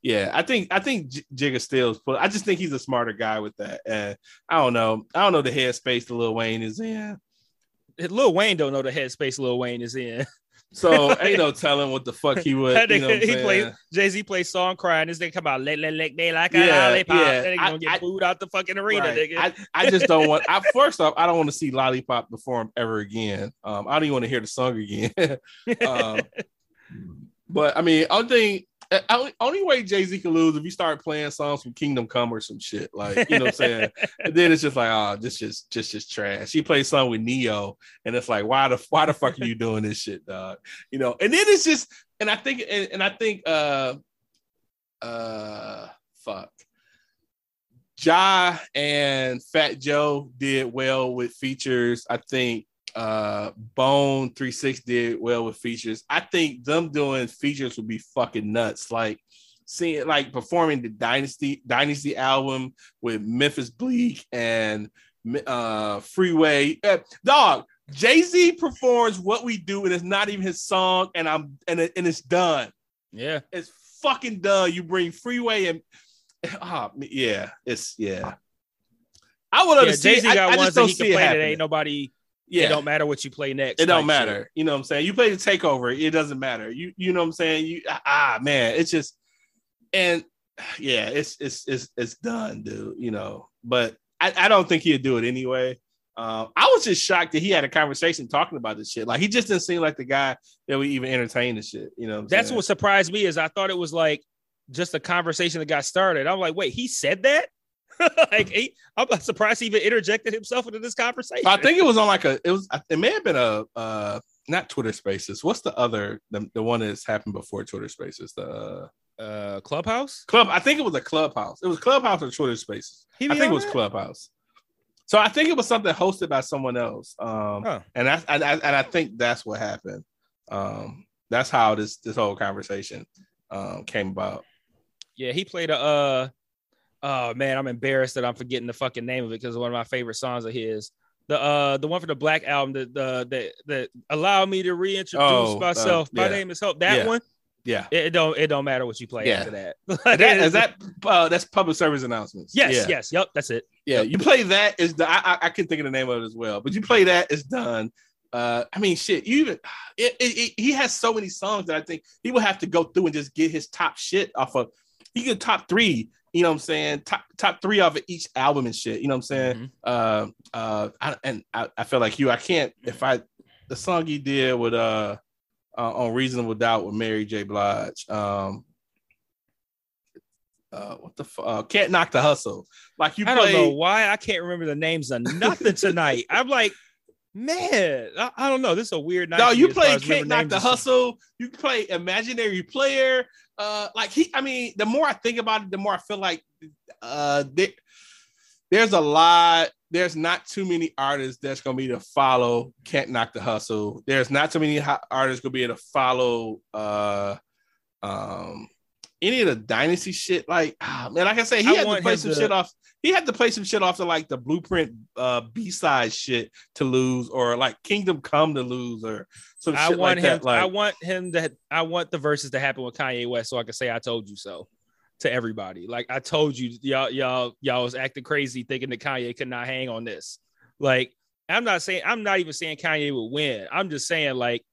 yeah, I think I think J- Jigga Stills put. I just think he's a smarter guy with that, and I don't know, I don't know the headspace that Lil Wayne is in. Lil Wayne don't know the headspace Lil Wayne is in. So ain't no telling what the fuck he would. You know what nigga, I'm he saying? plays Jay Z plays song crying. This nigga come out lick lick lick me like a Yeah, lollipop. yeah. That nigga I- gonna get I- booed out the fucking arena, Right. nigga. I, I just don't want. I first off, I don't want to see Lollipop perform ever again. Um, I don't even want to hear the song again. um, but I mean, I think only, only way Jay Z can lose if you start playing songs from Kingdom Come or some shit. Like you know what I'm saying. and then it's just like, oh, this just just just trash. He plays song with Ne-Yo, and it's like, why the why the fuck are you doing this shit, dog? You know. And then it's just, and I think, and, and I think, uh, uh, fuck. Ja and Fat Joe did well with features. I think uh Bone 36 did well with features. I think them doing features would be fucking nuts. Like seeing like performing the Dynasty Dynasty album with Memphis Bleek and uh Freeway. Uh, dog, Jay-Z performs what we do, and it's not even his song, and I'm and, it, and it's done. yeah. It's fucking done. You bring Freeway and ah, yeah, it's yeah. I would Yeah, understand. Jay Z I, got I ones that don't he see can it play that happening. ain't nobody. Yeah, It don't matter what you play next. it don't matter. shit. You know what I'm saying? You play the takeover, it doesn't matter. You you know what I'm saying? You ah man, it's just and yeah, it's it's it's it's done, dude. You know, but I, I don't think he'd do it anyway. Um, I was just shocked that he had a conversation talking about this shit. Like he just didn't seem like the guy that would even entertain the shit. You know, what That's saying? what surprised me is I thought it was like just a conversation that got started. I'm like, wait, he said that? like he, I'm surprised he even interjected himself into this conversation. I think it was on like a it was it may have been a uh not Twitter Spaces. What's the other the, the one that's happened before Twitter Spaces? The uh, uh Clubhouse. club. I think it was a Clubhouse. It was Clubhouse or Twitter Spaces. He I think it was that? Clubhouse. So I think it was something hosted by someone else. Um, Huh. and that's and I, and I think that's what happened. Um, that's how this this whole conversation um came about. Yeah, he played a uh oh man, I'm embarrassed that I'm forgetting the fucking name of it because one of my favorite songs of his. The uh the one for the black album that the that that allow me to reintroduce Oh, uh, myself. My name is Hov. That Yeah. one, Yeah. it, it don't it don't matter what you play Yeah. after that. Is that, is that uh, that's public service announcements? yes, Yeah. yes, yep, that's it. Yeah, you play that is the I, I can think of the name of it as well, but you play that it's done. Uh, I mean, shit. You even it, it, it- he has so many songs that I think he will have to go through and just get his top shit off of. He could top three. You know what I'm saying? Top top three off of each album and shit. You know what I'm saying? Mhm. Uh, uh, I, and I, I feel like you. I can't if I the song he did with uh, uh on Reasonable Doubt with Mary J. Blige. Um, uh, what the fuck? Uh, can't knock the hustle. Like you I play. don't know why I can't remember the names of nothing tonight. I'm like, man, I, I don't know. This is a weird night. No, you play Can't Knock the. Hustle. You play Imaginary Player. Uh, like he, I mean, the more I think about it, the more I feel like uh, there, there's a lot. There's not too many artists that's gonna be to follow Can't Knock the Hustle. There's not too many artists gonna be able to follow uh, um, any of the dynasty shit. Like, ah, man, like I say, he I had to play some to- shit off. He had to play some shit off to like the blueprint uh B side shit to lose, or like Kingdom Come to lose, or some I want like him. that. Like, I want him to. I want the verses to happen with Kanye West, so I can say I told you so to everybody. Like I told you, y'all, y'all, y'all was acting crazy thinking that Kanye could not hang on this. Like I'm not saying. I'm not even saying Kanye would win. I'm just saying like,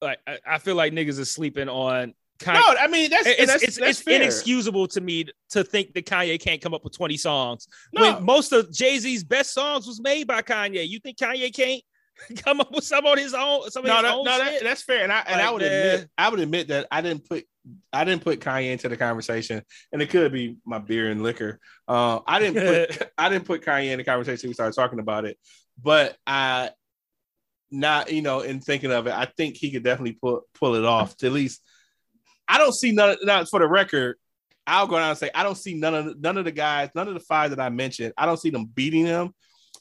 like I, I feel like niggas is sleeping on Kanye. no, I mean that's it's that's, it's, that's it's inexcusable to me to think that Kanye can't come up with 20 songs No. when most of Jay Z's best songs was made by Kanye. You think Kanye can't come up with some on his own? Some of no, his that, own no, that, that's fair, and I and I would admit, I would admit that I didn't put I didn't put Kanye into the conversation, and it could be my beer and liquor. Uh, I didn't put I didn't put Kanye in the conversation. We started talking about it, but I not you know in thinking of it, I think he could definitely pull pull it off. To at least, I don't see none. Not for the record. I'll go down and say I don't see none of none of the guys, none of the five that I mentioned. I don't see them beating him,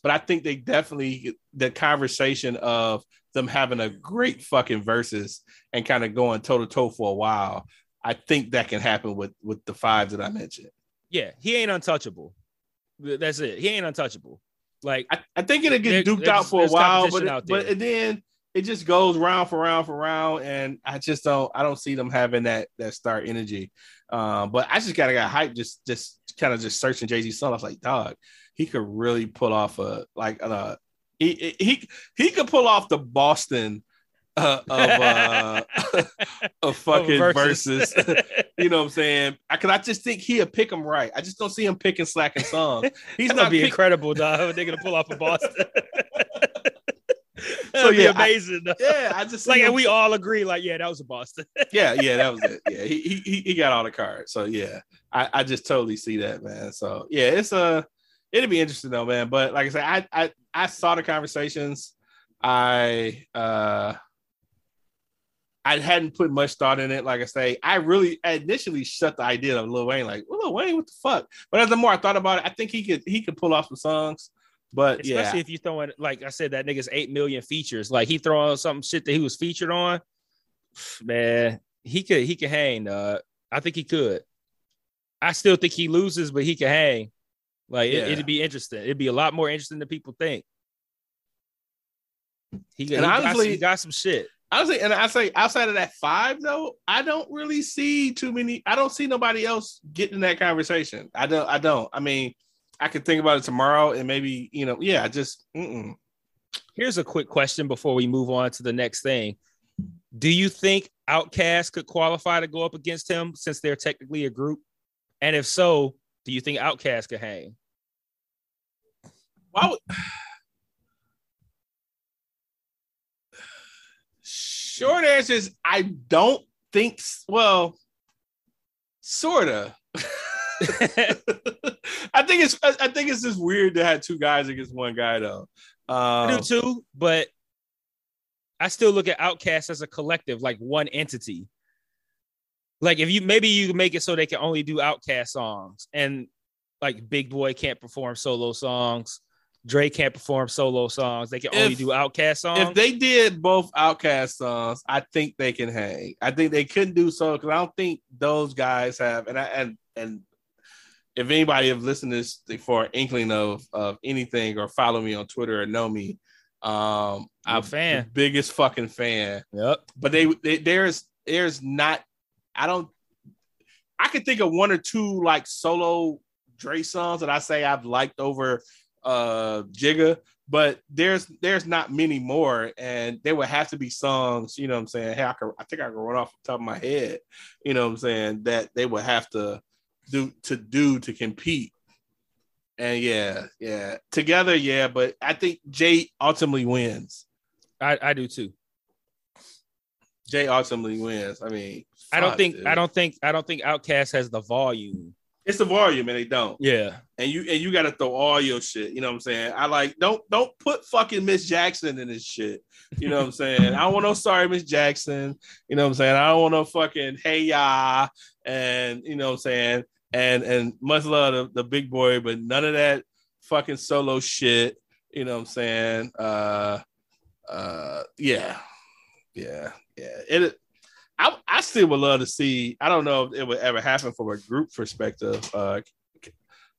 but I think they definitely the conversation of them having a great fucking verses and kind of going toe to toe for a while. I think that can happen with with the five that I mentioned. Yeah, he ain't untouchable. That's it. He ain't untouchable. Like I, I think it'll get there's- out for a while, but it, but then it just goes round for round for round, and I just don't I don't see them having that that star energy. Um, but I just gotta got hyped just just kind of just searching Jay Z song. I was like, dog, he could really pull off a like uh he he he could pull off the Boston uh, of uh of fucking versus, you know what I'm saying? I cause I just think he'll pick him right. I just don't see him picking slacking songs. He's He's not gonna be pick- incredible, dog. They're gonna pull off a Boston. So, yeah, amazing. dog. Yeah, I just like, him- and we all agree, like, yeah, that was a Boston. yeah, yeah, that was it. Yeah, he he he- he got all the cards. So yeah, I, I just totally see that, man. So yeah, it's a it'll be interesting though, man. But like I said, I I I saw the conversations. I uh I hadn't put much thought in it. Like I say, I really I initially shut the idea of Lil Wayne, like Lil Wayne, what the fuck? But as the more I thought about it, I think he could he could pull off some songs. But Especially yeah, if you throw in, like I said, that nigga's eight million features. Like he throwing some shit that he was featured on. Man, he could he could hang. Uh, I think he could. I still think he loses, but he can hang. Like it, Yeah. it'd be interesting. It'd be a lot more interesting than people think. He, he, And got, honestly- he got some shit. honestly, and I say outside of that five though, I don't really see too many. I don't see nobody else getting that conversation. I don't. I don't. I mean, I could think about it tomorrow and maybe you know, yeah, just mm-mm. Here's a quick question before we move on to the next thing. Do you think OutKast could qualify to go up against him since they're technically a group? And if so, do you think OutKast could hang? why would. Short answer is I don't think. Well, sorta. I think it's. I I think it's just weird to have two guys against one guy though. I Um, do too, but I still look at OutKast as a collective, like one entity. Like if you maybe you make it so they can only do OutKast songs, and like Big Boy can't perform solo songs, Dre can't perform solo songs. They can only do OutKast songs. If they did both OutKast songs, I think they can hang. I think they couldn't do so because I don't think those guys have. And I and and if anybody have listened to this for an inkling of of anything or follow me on Twitter or know me, um, I'm a fan. biggest fucking fan. yep. But they, they there's there's not. I don't. I could think of one or two like solo Dre songs that I say I've liked over uh Jigga, but there's there's not many more, and there would have to be songs. You know what I'm saying? Hey, I could, I think I can run off the top of my head. You know what I'm saying? That they would have to do to do to compete. And yeah, yeah, together, yeah. But I think Jay ultimately wins. I, I do too. Jay ultimately wins. I mean, I don't think dude. I don't think I don't think OutKast has the volume. It's the volume, and they don't. Yeah. And you and you got to throw all your shit. You know what I'm saying? I like don't don't put fucking Miss Jackson in this shit. You know what I'm saying? I don't want no sorry Miss Jackson. You know what I'm saying? I don't want no fucking hey ya and you know what I'm saying? And and much love the, the big boy, but none of that fucking solo shit. You know what I'm saying? Uh uh yeah. Yeah. Yeah. It I, I still would love to see. I don't know if it would ever happen from a group perspective, uh,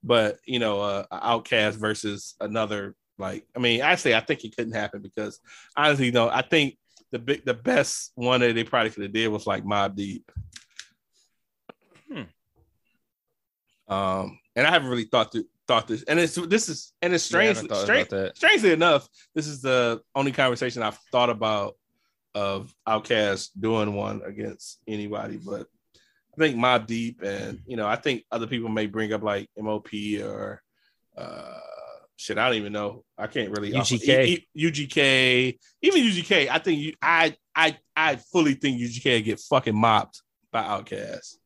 but you know, uh, OutKast versus another. Like, I mean, actually, I think it couldn't happen because honestly, you know, I think the big, the best one that they probably could have did was like Mobb Deep. Hmm. Um, and I haven't really thought thought this, and it's this is and it's strange, haven't strange strangely enough, this is the only conversation I've thought about of OutKast doing one against anybody, but I think Mobb Deep and you know, I think other people may bring up like MOP or uh shit, I don't even know. I can't really UGK. E- UGK, even UGK. I think you I I I fully think UGK get fucking mopped by OutKast.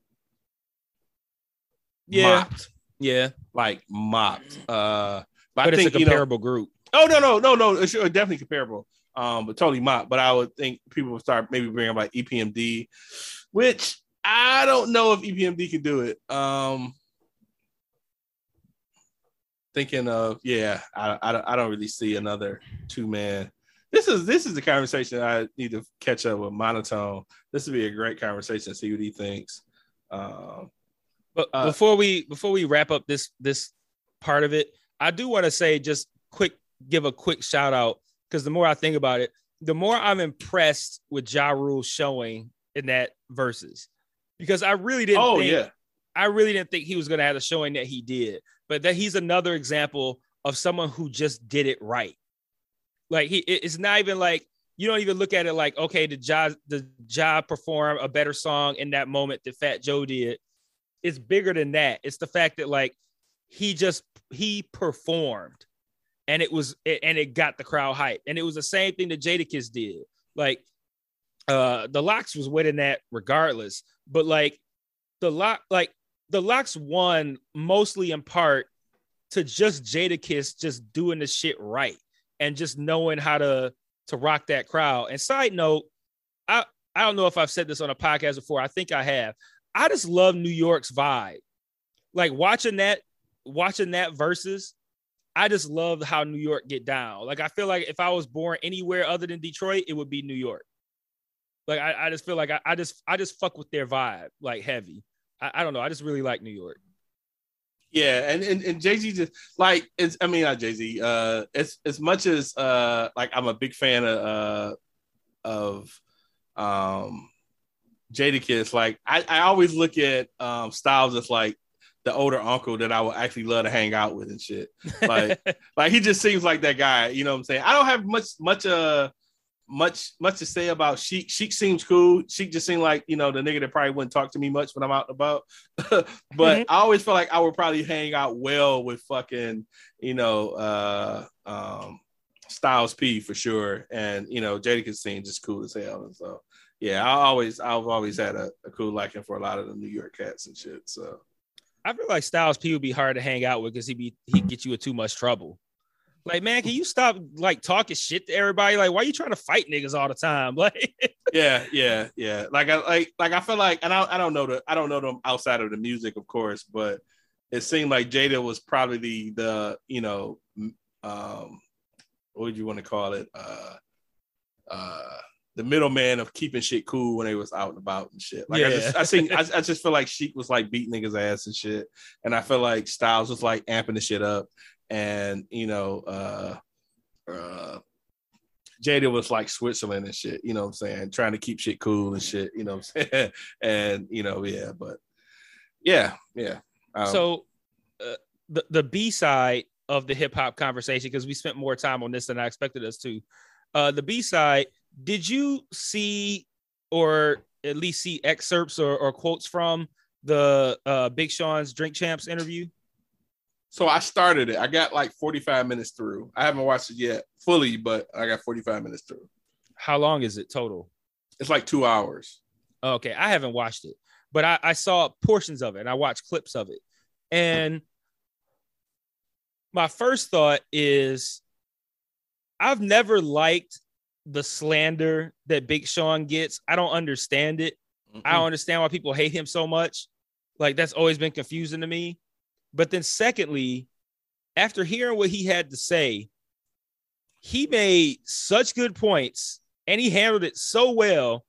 Yeah. Mopped. Yeah, Like mopped. Uh but, but I it's think a you know comparable group. Oh no, no, no, no. It's definitely comparable. Um, but totally mock. But I would think people would start maybe bringing up like EPMD, which I don't know if EPMD could do it. Um, thinking of yeah, I, I don't- I don't really see another two man. This is this is the conversation I need to catch up with Monotone. This would be a great conversation. See what he thinks. Um, But Uh, before we before we wrap up this this part of it, I do want to say just quick give a quick shout out because the more I think about it, the more I'm impressed with Ja Rule showing in that verses because I really didn't. oh think, yeah, I really didn't think he was going to have the showing that he did, but that he's another example of someone who just did it right. Like he, it's not even like you don't even look at it like okay, did Ja the Ja perform a better song in that moment that Fat Joe did? It's bigger than that. It's the fact that like he just he performed, and it was and it got the crowd hype, and it was the same thing that Jadakiss did. Like uh the LOX was winning that regardless, but like the lock like the LOX won mostly in part to just Jadakiss just doing the shit right and just knowing how to to rock that crowd. And side note, I I don't know if I've said this on a podcast before. I think I have. I just love New York's vibe. Like watching that watching that versus I just love how New York get down. Like I feel like if I was born anywhere other than Detroit, it would be New York. Like I, I just feel like I, I just I just fuck with their vibe like heavy. I, I don't know. I just really like New York. Yeah, and and, and Jay Z just like it's. I mean, not Jay Z. Uh, as as much as uh, like I'm a big fan of uh, of um, Jadakiss. Like I, I always look at um Styles as like the older uncle that I would actually love to hang out with and shit. Like like he just seems like that guy. You know what I'm saying? I don't have much much uh much much to say about Sheek. Sheek seems cool. Sheek just seemed like you know the nigga that probably wouldn't talk to me much when I'm out and about. but Mhm. I always feel like I would probably hang out well with fucking you know uh um Styles P for sure, and you know Jadakiss seemed just cool as hell. And so yeah, I always I've always had a, a cool liking for a lot of the New York cats and shit. So I feel like Styles P would be hard to hang out with because he be he get you in too much trouble. Like, man, can you stop like talking shit to everybody? Like, why are you trying to fight niggas all the time? Like, yeah, yeah, yeah. Like I like like I feel like and I, I don't know the I don't know them outside of the music, of course, but it seemed like Jada was probably the the you know um what would you want to call it uh uh the middleman of keeping shit cool when they was out and about and shit. Like I Yeah. just I think I, I just feel like Sheek was like beating niggas ass and shit, and I feel like Styles was like amping the shit up, and you know uh uh Jada was like Switzerland and shit, you know what I'm saying? Trying to keep shit cool and shit, you know what I'm saying? and, you know, yeah, but yeah, yeah. Um, so uh, the the B side of the hip hop conversation because we spent more time on this than I expected us to. Uh, the B side, did you see or at least see excerpts or, or quotes from the uh, Big Sean's Drink Champs interview? so I started it. I got like 45 minutes through. I haven't watched it yet fully, but I got 45 minutes through. How long is it total? It's like two hours. Okay, I haven't watched it, but I, I saw portions of it and I watched clips of it. And my first thought is I've never liked the slander that Big Sean gets. I don't understand it. I don't understand why people hate him so much. Like that's always been confusing to me. But then secondly, after hearing what he had to say, he made such good points and he handled it so well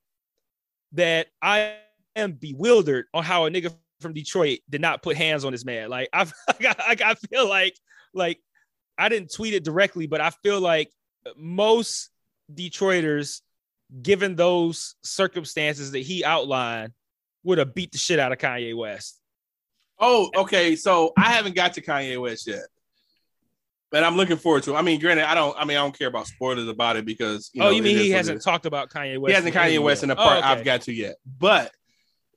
that I am bewildered on how a nigga from Detroit did not put hands on this man. Like I, I, I feel like, like I didn't tweet it directly, but I feel like most Detroiters, given those circumstances that he outlined, would have beat the shit out of Kanye West. Oh, okay. So I haven't got to Kanye West yet. But I'm looking forward to it. I mean, granted, I don't I mean I don't care about spoilers about it because you know, Oh, you mean he hasn't talked about Kanye West? He hasn't Kanye West in the part oh, okay. I've got to yet. But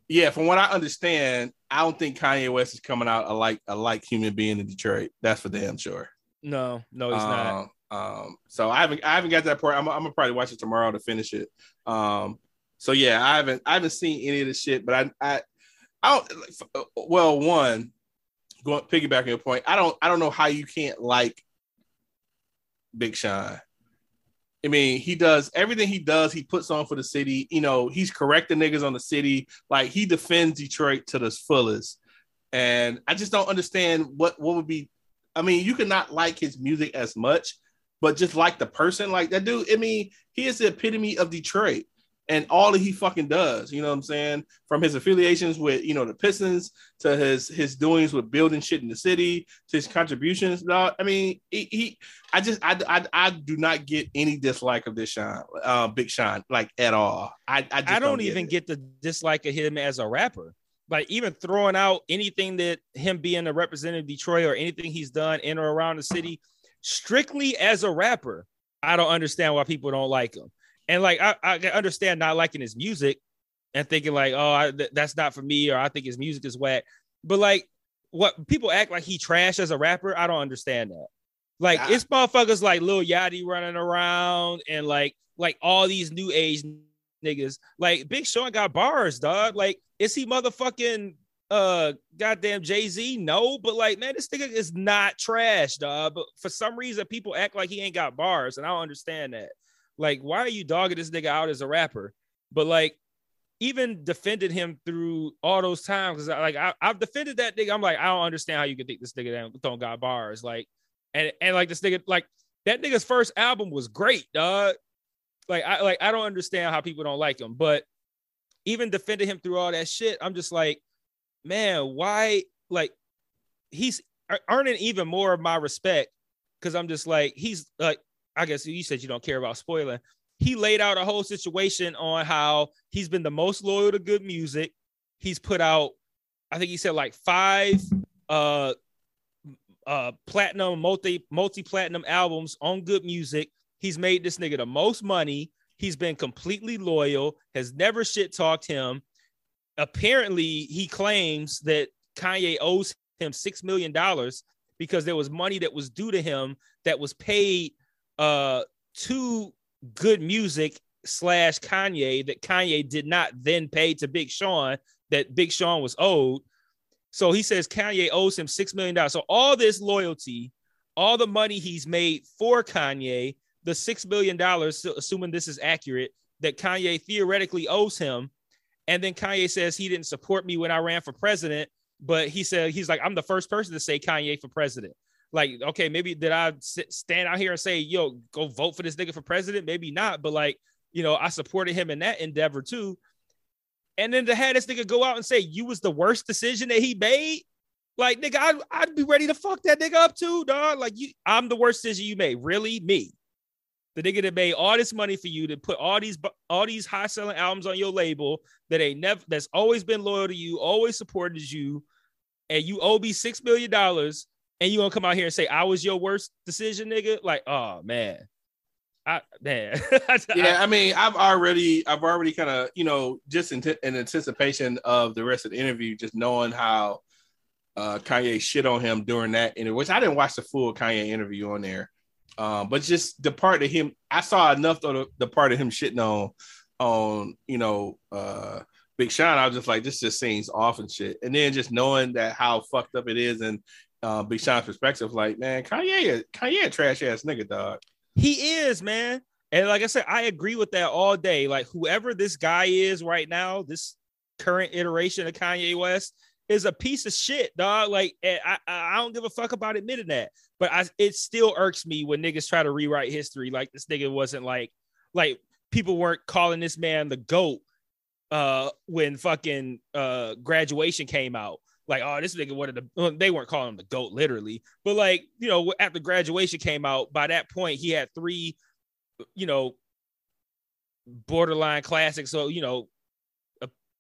yeah, from what I understand, I don't think Kanye West is coming out a like a like human being in Detroit. That's for damn sure. No, no, he's um, not. Um, so I haven't I haven't got that part. I'm, I'm, gonna probably watch it tomorrow to finish it. Um, so yeah, I haven't I haven't seen any of the shit, but I I I don't well one going piggybacking your point, I don't I don't know how you can't like Big Sean. I mean, he does everything he does, he puts on for the city. You know, he's correcting niggas on the city. Like he defends Detroit to the fullest. And I just don't understand what what would be. I mean, you could not like his music as much, but just like the person, like that dude. I mean, he is the epitome of Detroit and all that he fucking does. You know what I'm saying? From his affiliations with you know the Pistons to his his doings with building shit in the city to his contributions. No, I mean he, he I just I, I I do not get any dislike of this Sean, uh, Big Sean, like at all. I I, I don't, don't get even it. get the dislike of him as a rapper. Like even throwing out anything that him being a representative of Detroit or anything he's done in or around the city, strictly as a rapper, I don't understand why people don't like him. And like I, I understand not liking his music and thinking like, oh, I, th- that's not for me, or I think his music is whack. But like, what people act like he trash as a rapper, I don't understand that. Like ah. it's motherfuckers like Lil Yachty running around and like like all these new age niggas. Like Big Sean got bars, dog. Like is he motherfucking uh goddamn Jay-Z? No, but like man, this nigga is not trash, dog. But for some reason, people act like he ain't got bars, and I don't understand that. Like, why are you dogging this nigga out as a rapper? But like, even defended him through all those times because like I, have defended that nigga. I'm like, I don't understand how you can think this nigga don't got bars. Like, and and like this nigga, like that nigga's first album was great, dog. Like I like I don't understand how people don't like him, but even defended him through all that shit. I'm just like, man, why? Like, he's earning even more of my respect because I'm just like, he's like, I guess you said you don't care about spoiling. He laid out a whole situation on how he's been the most loyal to good music. He's put out, I think he said like five uh uh platinum multi multi platinum albums on good music. He's made this nigga the most money. He's been completely loyal, has never shit talked him. Apparently, he claims that Kanye owes him six million dollars because there was money that was due to him that was paid uh to good music slash Kanye that Kanye did not then pay to Big Sean that Big Sean was owed. So he says Kanye owes him six million dollars. So all this loyalty, all the money he's made for Kanye, the six million dollars, assuming this is accurate, that Kanye theoretically owes him. And then Kanye says he didn't support me when I ran for president, but he said he's like, I'm the first person to say Kanye for president. Like, okay, maybe did I sit, stand out here and say, yo, go vote for this nigga for president? Maybe not, but like, you know, I supported him in that endeavor too. And then to have this nigga go out and say you was the worst decision that he made, like nigga, I'd, I'd be ready to fuck that nigga up too, dog. Like you, I'm the worst decision you made. Really, me, the nigga that made all this money for you to put all these all these high selling albums on your label that ain't never that's always been loyal to you, always supported you, and you owe me six million dollars and you gonna come out here and say I was your worst decision, nigga? Like, oh man. I man. yeah, I mean, I've already I've already kind of, you know, just in, t- in anticipation of the rest of the interview, just knowing how uh Kanye shit on him during that interview, which I didn't watch the full Kanye interview on there. Um, but just the part of him, I saw enough of the, the part of him shitting on on, you know, uh Big Sean, I was just like, this just seems off and shit. And then just knowing that how fucked up it is and uh, Big Sean's perspective, like, man, Kanye, Kanye, trash ass nigga, dog. He is, man. And like I said, I agree with that all day. Like, whoever this guy is right now, this current iteration of Kanye West is a piece of shit, dog. Like, I, I don't give a fuck about admitting that, but I, it still irks me when niggas try to rewrite history. Like, this nigga wasn't like, like people weren't calling this man the goat uh when fucking uh graduation came out. Like, oh, this nigga wanted to well, they weren't calling him the GOAT literally, but like, you know, after graduation came out, by that point he had three, you know, borderline classics. So, you know,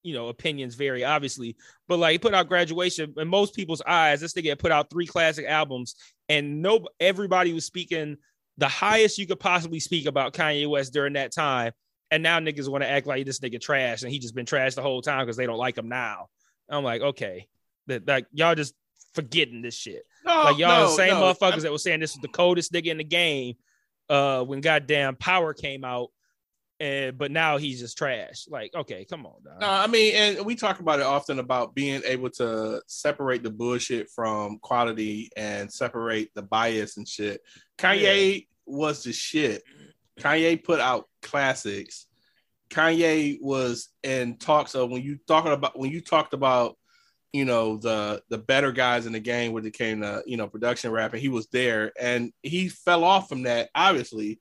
you know, opinions vary obviously, but like he put out graduation in most people's eyes, this nigga had put out three classic albums and no everybody was speaking the highest you could possibly speak about Kanye West during that time. And now niggas want to act like this nigga trash and he just been trash the whole time because they don't like him now. I'm like, okay, that like y'all just forgetting this shit. No, like y'all no, the same no. motherfuckers that were saying this is the coldest nigga in the game uh when goddamn power came out. And but now he's just trash. Like, okay, come on, dog. No, I mean, and we talk about it often about being able to separate the bullshit from quality and separate the bias and shit. Kanye was the shit. Kanye put out classics. Kanye was in talks of when you talking about when you talked about you know the the better guys in the game when it came to you know production rap and he was there and he fell off from that obviously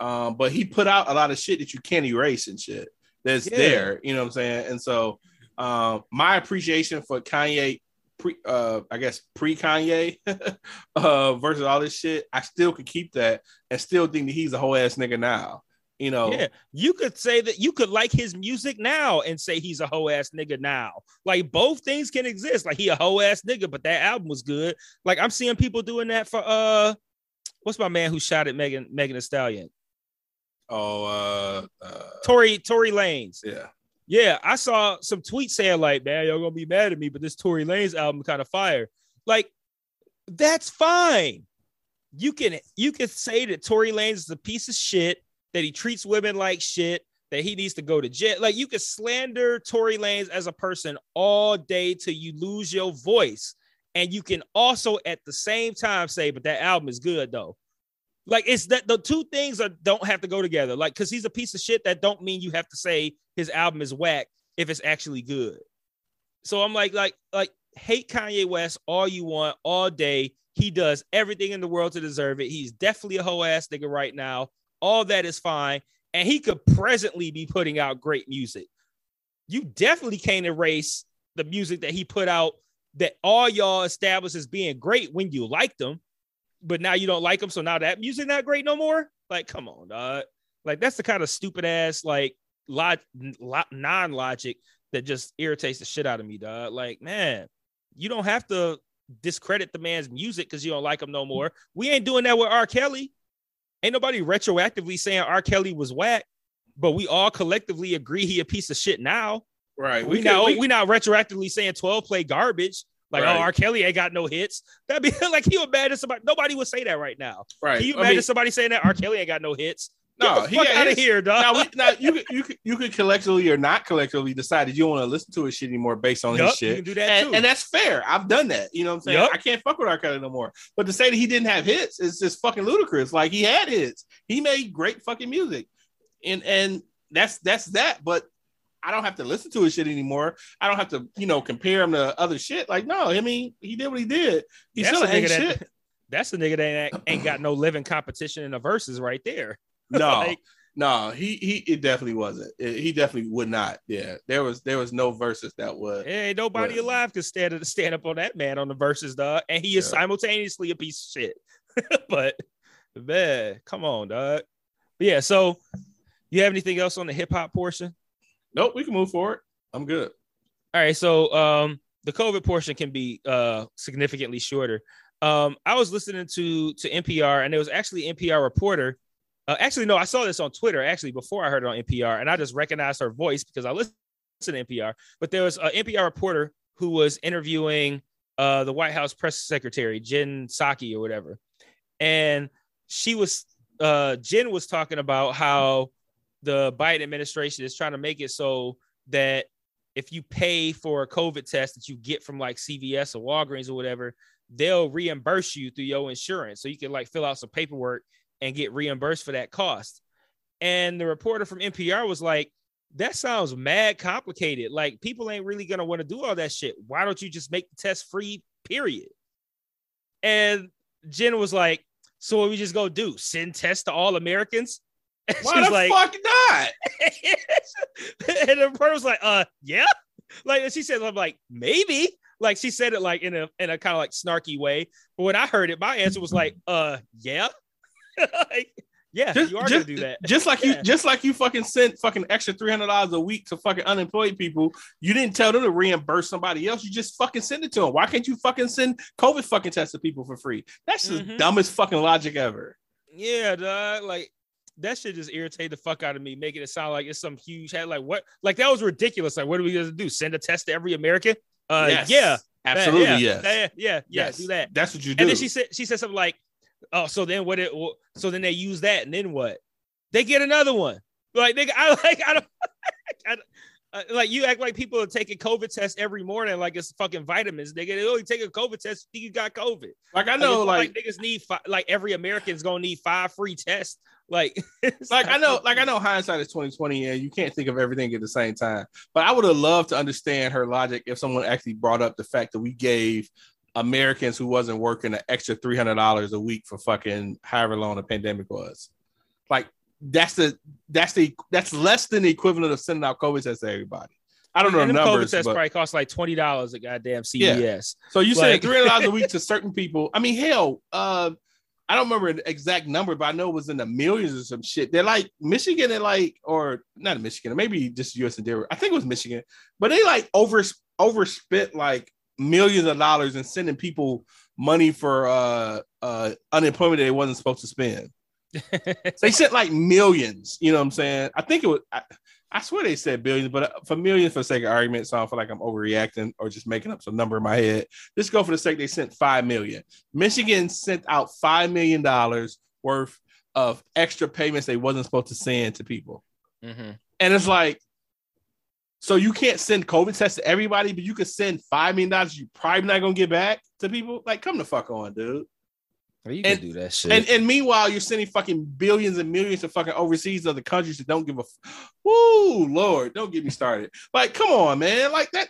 um but he put out a lot of shit that you can't erase and shit that's Yeah. there you know what i'm saying and so um my appreciation for kanye pre uh i guess pre kanye uh versus all this shit i still could keep that and still think that he's a whole ass nigga now you know Yeah, you could say that you could like his music now and say he's a hoe ass nigga now. Like both things can exist. Like he a hoe ass nigga, but that album was good. Like I'm seeing people doing that for uh, what's my man who shot at Megan Megan Thee Stallion? Oh uh, uh Tory Tory Lanez. yeah Yeah, I saw some tweets saying like, man, y'all gonna be mad at me, but this Tory Lanez album kind of fire. Like, that's fine. You can you can say that Tory Lanez is a piece of shit, that he treats women like shit, that he needs to go to jail. Like you can slander Tory Lanez as a person all day till you lose your voice. And you can also at the same time say, but that album is good though. Like it's that the two things are don't have to go together. Like, cause he's a piece of shit that don't mean you have to say his album is whack if it's actually good. So I'm like, like, like, hate Kanye West all you want, all day. He does everything in the world to deserve it. He's definitely a hoe ass nigga right now. All that is fine. And he could presently be putting out great music. You definitely can't erase the music that he put out that all y'all established as being great when you liked them, but now you don't like them. So now that music not great no more. Like, come on, dog. Like that's the kind of stupid ass like log- non logic that just irritates the shit out of me, dog. Like, man, you don't have to discredit the man's music because you don't like him no more. We ain't doing that with R. Kelly. Ain't nobody retroactively saying R. Kelly was whack, but we all collectively agree he a piece of shit now. right We, can- now we- we not retroactively saying 12 play garbage. Like, oh, Right. oh, R. Kelly ain't got no hits. That'd be like mad at somebody. Nobody would say that right now. right Can you I imagine mean, somebody saying that R. Kelly ain't got no hits? No, Get he got out of here, dog. now, we, now you could, you could you could collectively or not collectively decide that you don't want to listen to his shit anymore based on Yup, his you shit. can do that and, too. and that's fair. I've done that. You know what I'm saying? Yup. I can't fuck with R. Kelly no more. But to say that he didn't have hits is just fucking ludicrous. Like he had hits. He made great fucking music. And and that's that's that. But I don't have to listen to his shit anymore. I don't have to, you know, compare him to other shit. Like, no, I mean, he did what he did. He That's still a ain't nigga that- shit. That's the nigga that ain't, got no living competition in the Verzuz right there. No, Like- no, he he it definitely wasn't. It- he definitely would not. Yeah, there was there was no Verzuz that would. Hey, nobody Right. alive could stand stand up on that man on the Verzuz, dog. And he is Yeah. simultaneously a piece of shit. but man, come on, dog. But yeah, so you have anything else on the hip hop portion? Nope, we can move forward. I'm good. All right, so um the COVID portion can be uh significantly shorter. Um, I was listening to to NPR, and there was actually NPR reporter. Uh, actually, no, I saw this on Twitter actually before I heard it on NPR, and I just recognized her voice because I listen to NPR. But there was an NPR reporter who was interviewing uh, the White House press secretary Jen Psaki or whatever, and she was uh, Jen was talking about how the Biden administration is trying to make it so that if you pay for a COVID test that you get from like CVS or Walgreens or whatever, they'll reimburse you through your insurance. So you can like fill out some paperwork and get reimbursed for that cost. And the reporter from NPR was like, that sounds mad complicated. Like people ain't really gonna want to do all that shit. Why don't you just make the test free? Period. And Jen was like, so what we just go do? Send tests to all Americans? And Why the like, fuck not? and the reporter was like, uh, yeah. Like and she said, I'm like, maybe. Like she said it like in a in a kind of like snarky way. But when I heard it, my answer was like, uh, yeah. like, yeah, Just, you are just, gonna do that. just like Yeah. you, just like you fucking sent fucking extra three hundred dollars a week to fucking unemployed people. You didn't tell them to reimburse somebody else. You just fucking send it to them. Why can't you fucking send COVID fucking tests to people for free? That's the Mhm. dumbest fucking logic ever. Yeah, dog. Like that shit just irritated the fuck out of me, making it sound like it's some huge head. Like what? Like that was ridiculous. Like what are we gonna do? Send a test to every American? Uh, Yes. yeah, absolutely, yeah, yes. yeah, yeah, yeah, yes. do that. That's what you do. And then she said she said something like, "Oh, so then what? It so then they use that, and then what? They get another one. Like they, I like, I don't, I, uh, like you act like people are taking COVID tests every morning, like it's fucking vitamins. Nigga, they only take a COVID test. Think you got COVID. like I know, it's not like, niggas need fi- like every American's gonna need five free tests. Like, like I know, like I know, hindsight is twenty twenty, and you can't think of everything at the same time. But I would have loved to understand her logic if someone actually brought up the fact that we gave Americans who wasn't working an extra three hundred dollars a week for fucking however long the pandemic was. Like that's the that's the that's less than the equivalent of sending out COVID tests to everybody. I don't know And the numbers, COVID tests but- probably cost like twenty dollars at goddamn Yeah. So you Like- said three hundred dollars a week to certain people. I mean, hell, uh, I don't remember the exact number, but I know it was in the millions or some shit. They're like Michigan and like, or not Michigan, or maybe just US and Denver. I think it was Michigan, but they like over overspent like millions of dollars in sending people money for uh uh unemployment that they wasn't supposed to spend. they sent like millions. You know what I'm saying? I think it was. I, I swear they said billions, but uh, for millions, for the sake of argument, so I don't feel like I'm overreacting or just making up some number in my head. Just go for the sake they sent five million. Michigan sent out five million dollars worth of extra payments they wasn't supposed to send to people, Mhm. and it's like, so you can't send COVID tests to everybody, but you could send five million dollars you probably not gonna get back to people. Like, come the fuck on, dude. Oh, you And- do that shit. And and meanwhile, you're sending fucking billions and millions to fucking overseas other countries that don't give a. F- Woo, Lord, don't get me started. Like, come on, man. Like that.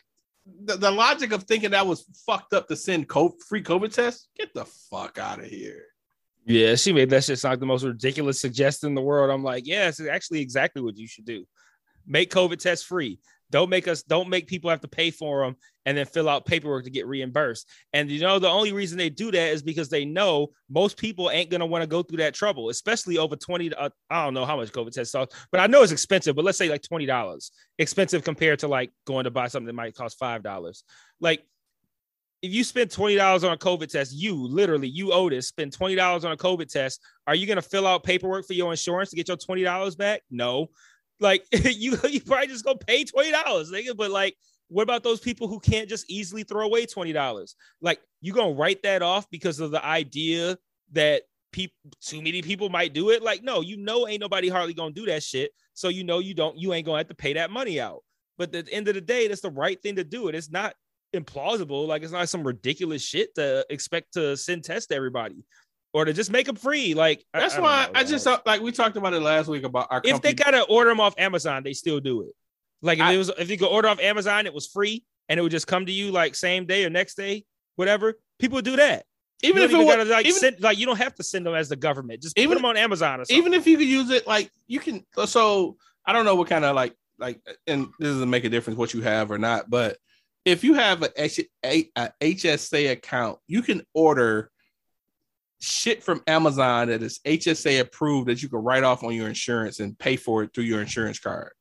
The, the logic of thinking that was fucked up to send co- free COVID tests. Get the fuck out of here. Yeah, she made that shit sound like the most ridiculous suggestion in the world. I'm like, yeah, it's actually exactly what you should do. Make COVID tests free. Don't make us don't make people have to pay for them and then fill out paperwork to get reimbursed. And you know, the only reason they do that is because they know most people ain't gonna want to go through that trouble, especially over 20. Uh, I don't know how much COVID tests cost, but I know it's expensive, but let's say like $20. Expensive compared to like going to buy something that might cost five dollars. Like if you spend twenty dollars on a COVID test, you literally, you Otis, spend twenty dollars on a COVID test. Are you gonna fill out paperwork for your insurance to get your twenty dollars back? No. Like you, you probably just gonna pay twenty dollars, nigga. But like, what about those people who can't just easily throw away twenty dollars? Like, you gonna write that off because of the idea that people, too many people might do it? Like, no, you know, ain't nobody hardly gonna do that shit. So you know, you don't, you ain't gonna have to pay that money out. But at the end of the day, that's the right thing to do. It. It's not implausible. Like it's not some ridiculous shit to expect to send tests to everybody or to just make them free. Like That's I don't why know, I just like we talked about it last week about our. if they gotta order them off Amazon, they still do it. Like if I- it was if you could order off Amazon, it was free and it would just come to you like same day or next day, whatever. People do that. even if don't it was, gotta like even, send like you don't have to send them as the government. Just Even- put them on Amazon or something. even if you could use it like you can so i don't know what kind of like like and this doesn't make a difference what you have or not but if you have a, a, a hsa account you can order shit from amazon that is hsa approved that you can write off on your insurance and pay for it through your insurance card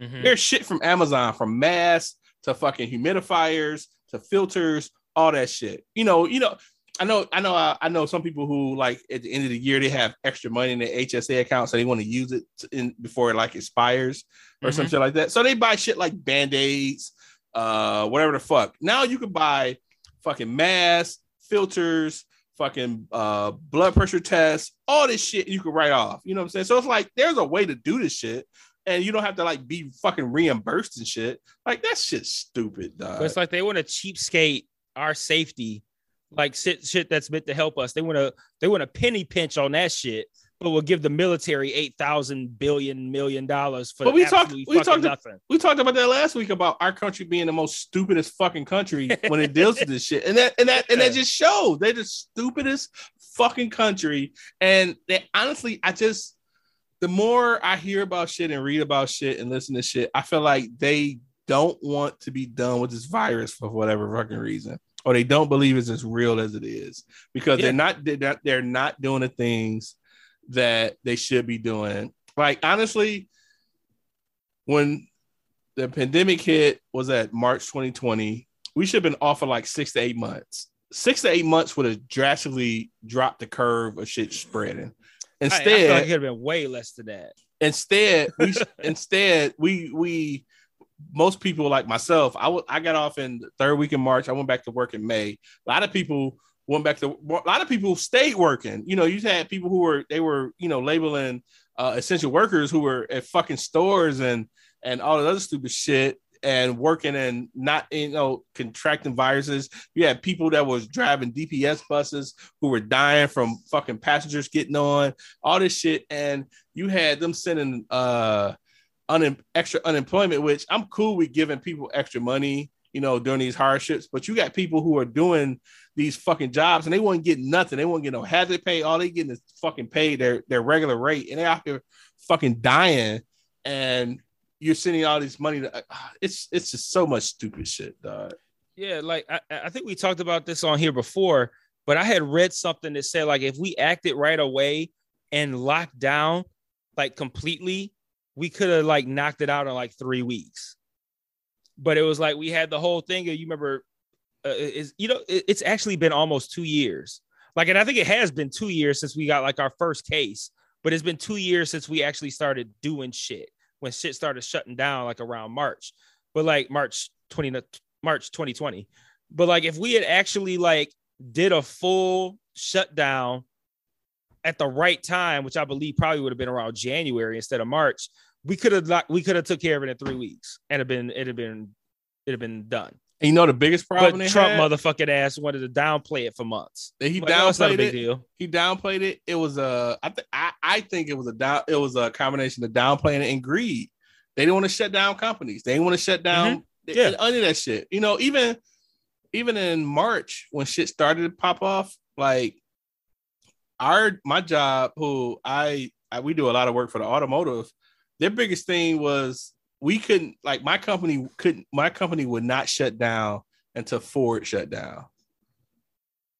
Mhm. there's shit from amazon from masks to fucking humidifiers to filters all that shit you know you know I know, I know, I, I know some people who like at the end of the year they have extra money in their HSA account, so they want to use it in before it like expires or some Mhm. shit like that. So they buy shit like band aids, uh, whatever the fuck. Now you can buy fucking masks, filters, fucking uh blood pressure tests, all this shit you can write off. You know what I'm saying? So it's like there's a way to do this shit, and you don't have to like be fucking reimbursed and shit. Like that shit's stupid, dog. But it's like they want to cheapskate our safety, like shit, shit that's meant to help us. They want to they want to penny pinch on that shit, but we'll give the military eight thousand billion million dollars for But we talked- we talked- nothing. we talked about that last week about our country being the most stupidest fucking country when it deals with this shit, and that and that and that just shows they're the stupidest fucking country. And they honestly, I just the more I hear about shit and read about shit and listen to shit, I feel like they don't want to be done with this virus for whatever fucking reason, or they don't believe it's as real as it is because Yeah. they're not they're not they're not doing the things that they should be doing. Like honestly, when the pandemic hit was at March 2020, we should have been off for like six to eight months. Six to eight months would have drastically dropped the curve of shit spreading. I- I, Instead, feel like it could have been way less than that. instead we instead we we most people like myself I I got off in the third week in march i went back to work in may a lot of people went back to a lot of people stayed working. You know you had people who were they were you know labeling uh, essential workers who were at fucking stores and and all the other stupid shit and working and not you know contracting viruses. You had people that was driving dps buses who were dying from fucking passengers getting on all this shit. And you had them sending uh un- extra unemployment, which I'm cool with giving people extra money, you know, during these hardships. But you got people who are doing these fucking jobs and they won't get nothing. They won't get no hazard pay. All they getting is fucking paid their their regular rate, and they out here fucking dying. And you're sending all this money. To, uh, it's it's just so much stupid shit, dog. Yeah, like I, I think we talked about this on here before, but I had read something that said like if we acted right away and locked down like completely, we could have like knocked it out in like three weeks. But it was like we had the whole thing. You remember, uh, is you know it- it's actually been almost two years. Like, and I think it has been two years since we got like our first case, but it's been two years since we actually started doing shit when shit started shutting down like around March. But like March 20 March 2020. But like if we had actually like did a full shutdown at the right time, which I believe probably would have been around January instead of March, we could have like we could have took care of it in three weeks and have been it'd have been it'd have been done. And you know the biggest problem But Trump had? motherfucking ass wanted to downplay it for months. he Like, no, downplayed big it. deal. he downplayed it. It was a I think I I think it was a down it was a combination of downplaying it and greed. They didn't want to shut down companies. They didn't want to shut mm-hmm. down Yeah. any of that shit. You know, even even in March when shit started to pop off, like our my job, who I, I we do a lot of work for the automotive. Their biggest thing was we couldn't like my company couldn't my company would not shut down until Ford shut down.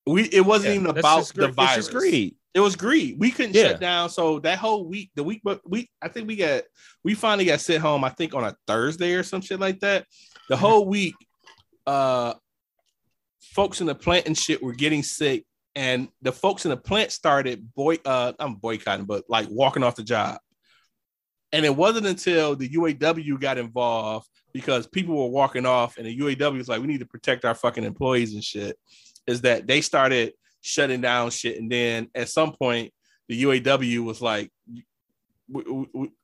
We it wasn't Yeah, even about the virus. greed. It was greed. We couldn't Yeah. shut down. So that whole week, the week, but we, I think we got, we finally got sent home. I think on a Thursday or some shit like that. The whole week, uh, folks in the plant and shit were getting sick, and the folks in the plant started boy, uh, I'm boycotting, but like walking off the job. And it wasn't until the UAW got involved because people were walking off, and the UAW was like, "We need to protect our fucking employees and shit." Is that they started shutting down shit, and then at some point, the UAW was like,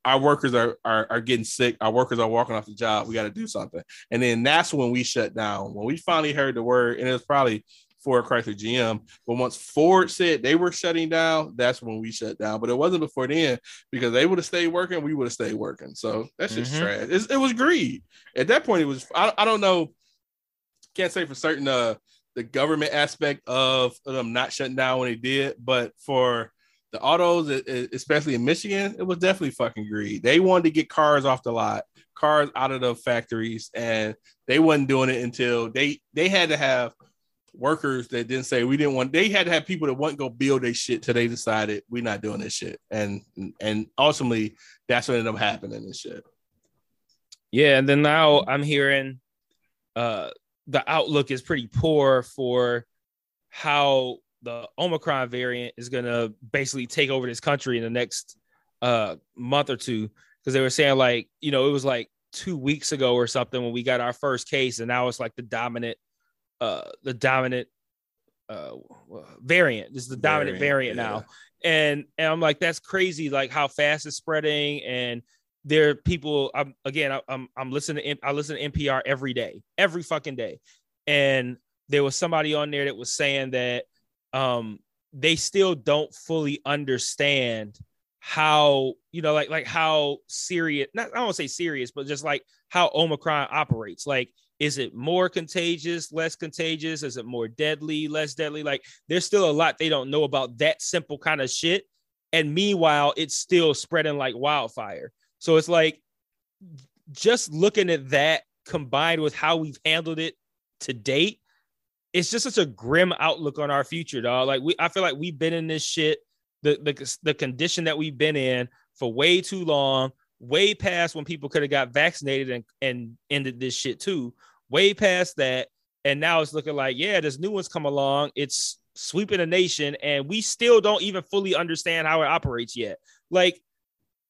"Our workers are, are are getting sick. Our workers are walking off the job. We got to do something." And then that's when we shut down. When we finally heard the word, and it was probably Ford, Chrysler, GM. But once Ford said they were shutting down, that's when we shut down. But it wasn't before then because they would have stayed working, we would have stayed working. So that's just Mhm. trash. It's, it was greed. At that point, it was. I, I don't know. Can't say for certain. Uh, the government aspect of them not shutting down when they did, but for the autos, especially in Michigan, it was definitely fucking greed. They wanted to get cars off the lot, cars out of the factories, and they wasn't doing it until they they had to have workers that didn't say we didn't want. They had to have people that wouldn't go build their shit till they decided we're not doing this shit, and and ultimately that's what ended up happening and shit. Yeah, and then now I'm hearing uh the outlook is pretty poor for how the Omicron variant is gonna basically take over this country in the next uh month or two. Because they were saying like, you know, it was like two weeks ago or something when we got our first case, and now it's like the dominant uh the dominant uh variant. This is the dominant variant, Variant, now. And and I'm like, that's crazy, like how fast it's spreading and there are people i'm again I- i'm i'm listening to i listen to npr every day every fucking day and there was somebody on there that was saying that um they still don't fully understand how you know like like how serious not i don't say serious but just like how omicron operates like is it more contagious less contagious is it more deadly less deadly like there's still a lot they don't know about that simple kind of shit and meanwhile it's still spreading like wildfire. So it's like just looking at that combined with how we've handled it to date, it's just such a grim outlook on our future, dog. Like we, I feel like we've been in this shit, the the the condition that we've been in for way too long, way past when people could have got vaccinated and and ended this shit too, way past that, and now it's looking like yeah, this new one's come along, it's sweeping the nation, and we still don't even fully understand how it operates yet. Like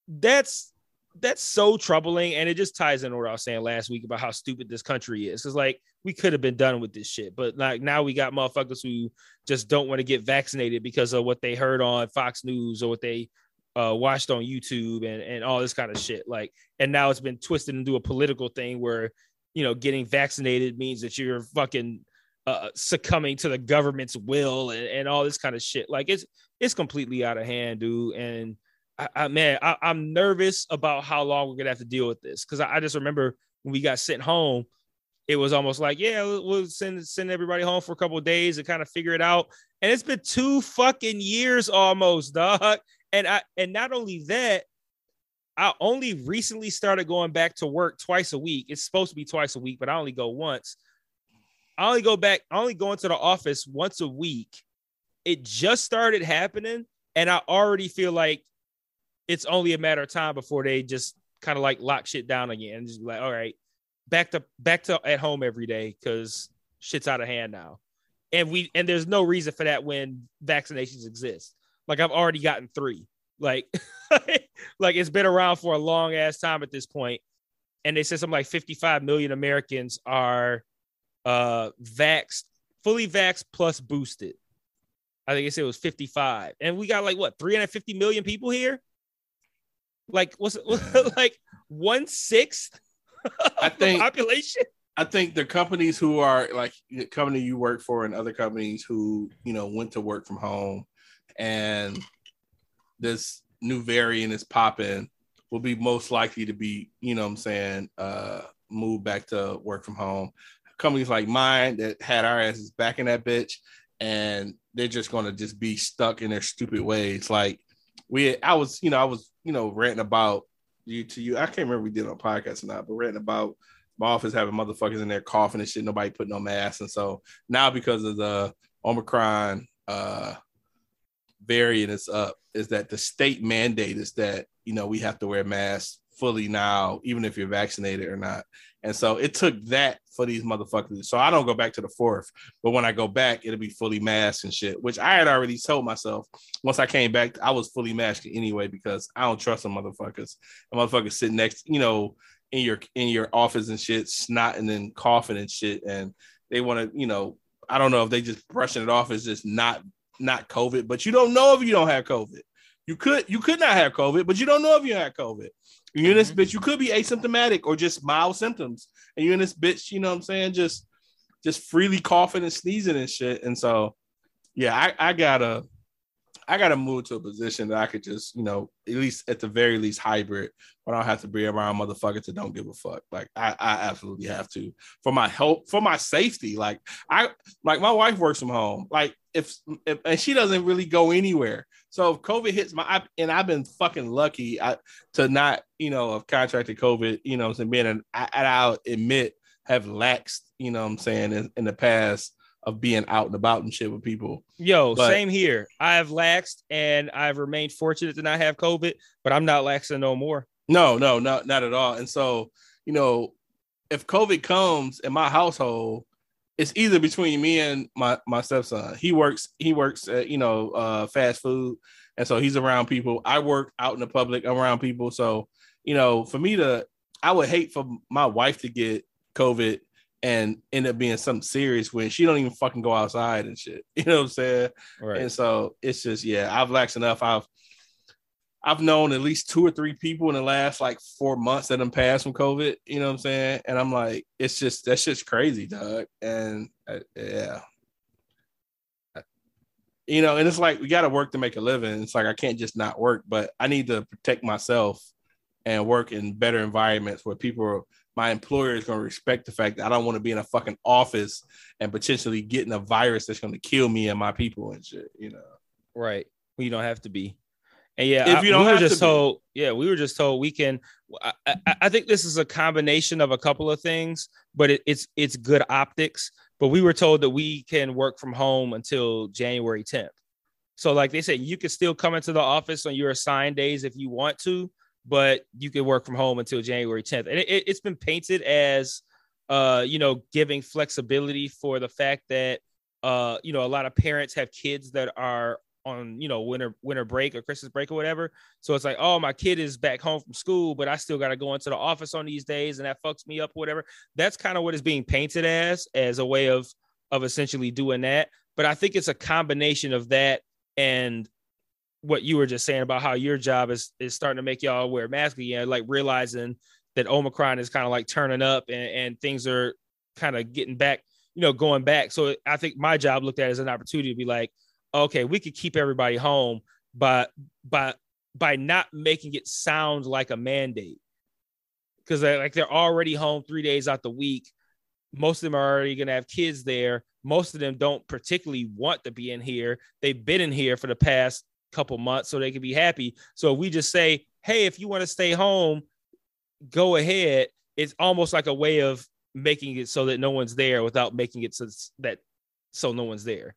that's that's so troubling and it just ties in what I was saying last week about how stupid this country is. It's like we could have been done with this shit, but like now we got motherfuckers who just don't want to get vaccinated because of what they heard on Fox News or what they uh, watched on YouTube and, and all this kind of shit. Like, and now it's been twisted into a political thing where, you know, getting vaccinated means that you're fucking uh, succumbing to the government's will and, and all this kind of shit. Like it's, it's completely out of hand, dude. And, I, I man, I, am nervous about how long we're gonna have to deal with this because I, I, just remember when we got sent home, it was almost like, yeah, we'll send send everybody home for a couple days and kind of figure it out. And it's been two fucking years almost, dog. And I and not only that, I only recently started going back to work twice a week. It's supposed to be twice a week, but I only go once. I only go back, I only go into the office once a week. It just started happening, and I already feel like it's only a matter of time before they just kind of like lock shit down again. And just like, all right, back to back to at home every day because shit's out of hand now. And we and there's no reason for that when vaccinations exist. Like I've already gotten three. Like, like it's been around for a long ass time at this point. And they said something like 55 million Americans are uh vaxxed, fully vaxxed plus boosted. I think they said it was 55. And we got like what 350 million people here? Like what's it, like one sixth I think population. I think the companies who are like the company you work for and other companies who you know went to work from home, and this new variant is popping, will be most likely to be you know what I'm saying uh move back to work from home. Companies like mine that had our asses back in that bitch, and they're just gonna just be stuck in their stupid ways. Like we, I was, you know, I was, you know, ranting about you to you. I can't remember we did on podcast or not, but ranting about my office having motherfuckers in there coughing and shit. Nobody put no mask, and so now because of the Omicron uh variant is up, is that the state mandate is that you know we have to wear masks fully now, even if you're vaccinated or not. And so it took that for these motherfuckers. So I don't go back to the fourth, but when I go back, it'll be fully masked and shit, which I had already told myself once I came back, I was fully masked anyway because I don't trust them motherfuckers. The motherfuckers sitting next, you know, in your in your office and shit, snotting and coughing and shit, and they want to, you know, I don't know if they just brushing it off as just not not COVID, but you don't know if you don't have COVID. You could you could not have COVID, but you don't know if you have COVID. you're in this mm-hmm. bitch, you could be asymptomatic or just mild symptoms, and you're in this bitch, you know what I'm saying, just just freely coughing and sneezing and shit. And so, yeah, I, I gotta I gotta move to a position that I could just, you know, at least at the very least hybrid, but I don't have to be around motherfuckers that don't give a fuck. Like I, I absolutely have to for my help, for my safety. Like I like my wife works from home. Like if, if and she doesn't really go anywhere. So if COVID hits my I, and I've been fucking lucky I, to not, you know, have contracted COVID, you know, and being an I, I'll admit have laxed, you know, what I'm saying in, in the past of being out and about and shit with people. Yo, but, same here. I have laxed and I've remained fortunate to not have COVID, but I'm not laxing no more. No, no, not not at all. And so, you know, if COVID comes in my household, it's either between me and my my stepson. He works he works at you know uh, fast food, and so he's around people. I work out in the public. Around people. So you know, for me to, I would hate for my wife to get COVID and end up being something serious when she don't even fucking go outside and shit. You know what I'm saying? Right. And so it's just yeah, I've laxed enough. I've I've known at least two or three people in the last like four months that have passed from COVID. You know what I'm saying? And I'm like, it's just that's just crazy, dog. And uh, yeah, you know, and it's like we got to work to make a living. It's like I can't just not work, but I need to protect myself and work in better environments where people, are, my employer is going to respect the fact that I don't want to be in a fucking office and potentially getting a virus that's going to kill me and my people and shit. You know, right? You don't have to be And yeah, If you don't we were have to just be. told, yeah, we were just told we can. I, I, I think this is a combination of a couple of things, but it, it's it's good optics. But we were told that we can work from home until January 10th. So, like they said, you can still come into the office on your assigned days if you want to, but you can work from home until January 10th. And it, it's been painted as, uh, you know, giving flexibility for the fact that, uh, you know, a lot of parents have kids that are on, you know, winter winter break or Christmas break or whatever. So it's like, oh, my kid is back home from school, but I still got to go into the office on these days, and that fucks me up, whatever. That's kind of what it's being painted as, as a way of of essentially doing that. But I think it's a combination of that and what you were just saying about how your job is is starting to make y'all wear masks again, like realizing that Omicron is kind of like turning up and, and things are kind of getting back, you know, going back. So I think my job looked at as an opportunity to be like, okay, we could keep everybody home, but by by not making it sound like a mandate. Because uh, like they're already home three days out the week. Most of them are already gonna have kids there. Most of them don't particularly want to be in here. They've been in here for the past couple months, so they can be happy. So if we just say, hey, if you want to stay home, go ahead. It's almost like a way of making it so that no one's there without making it so that so no one's there.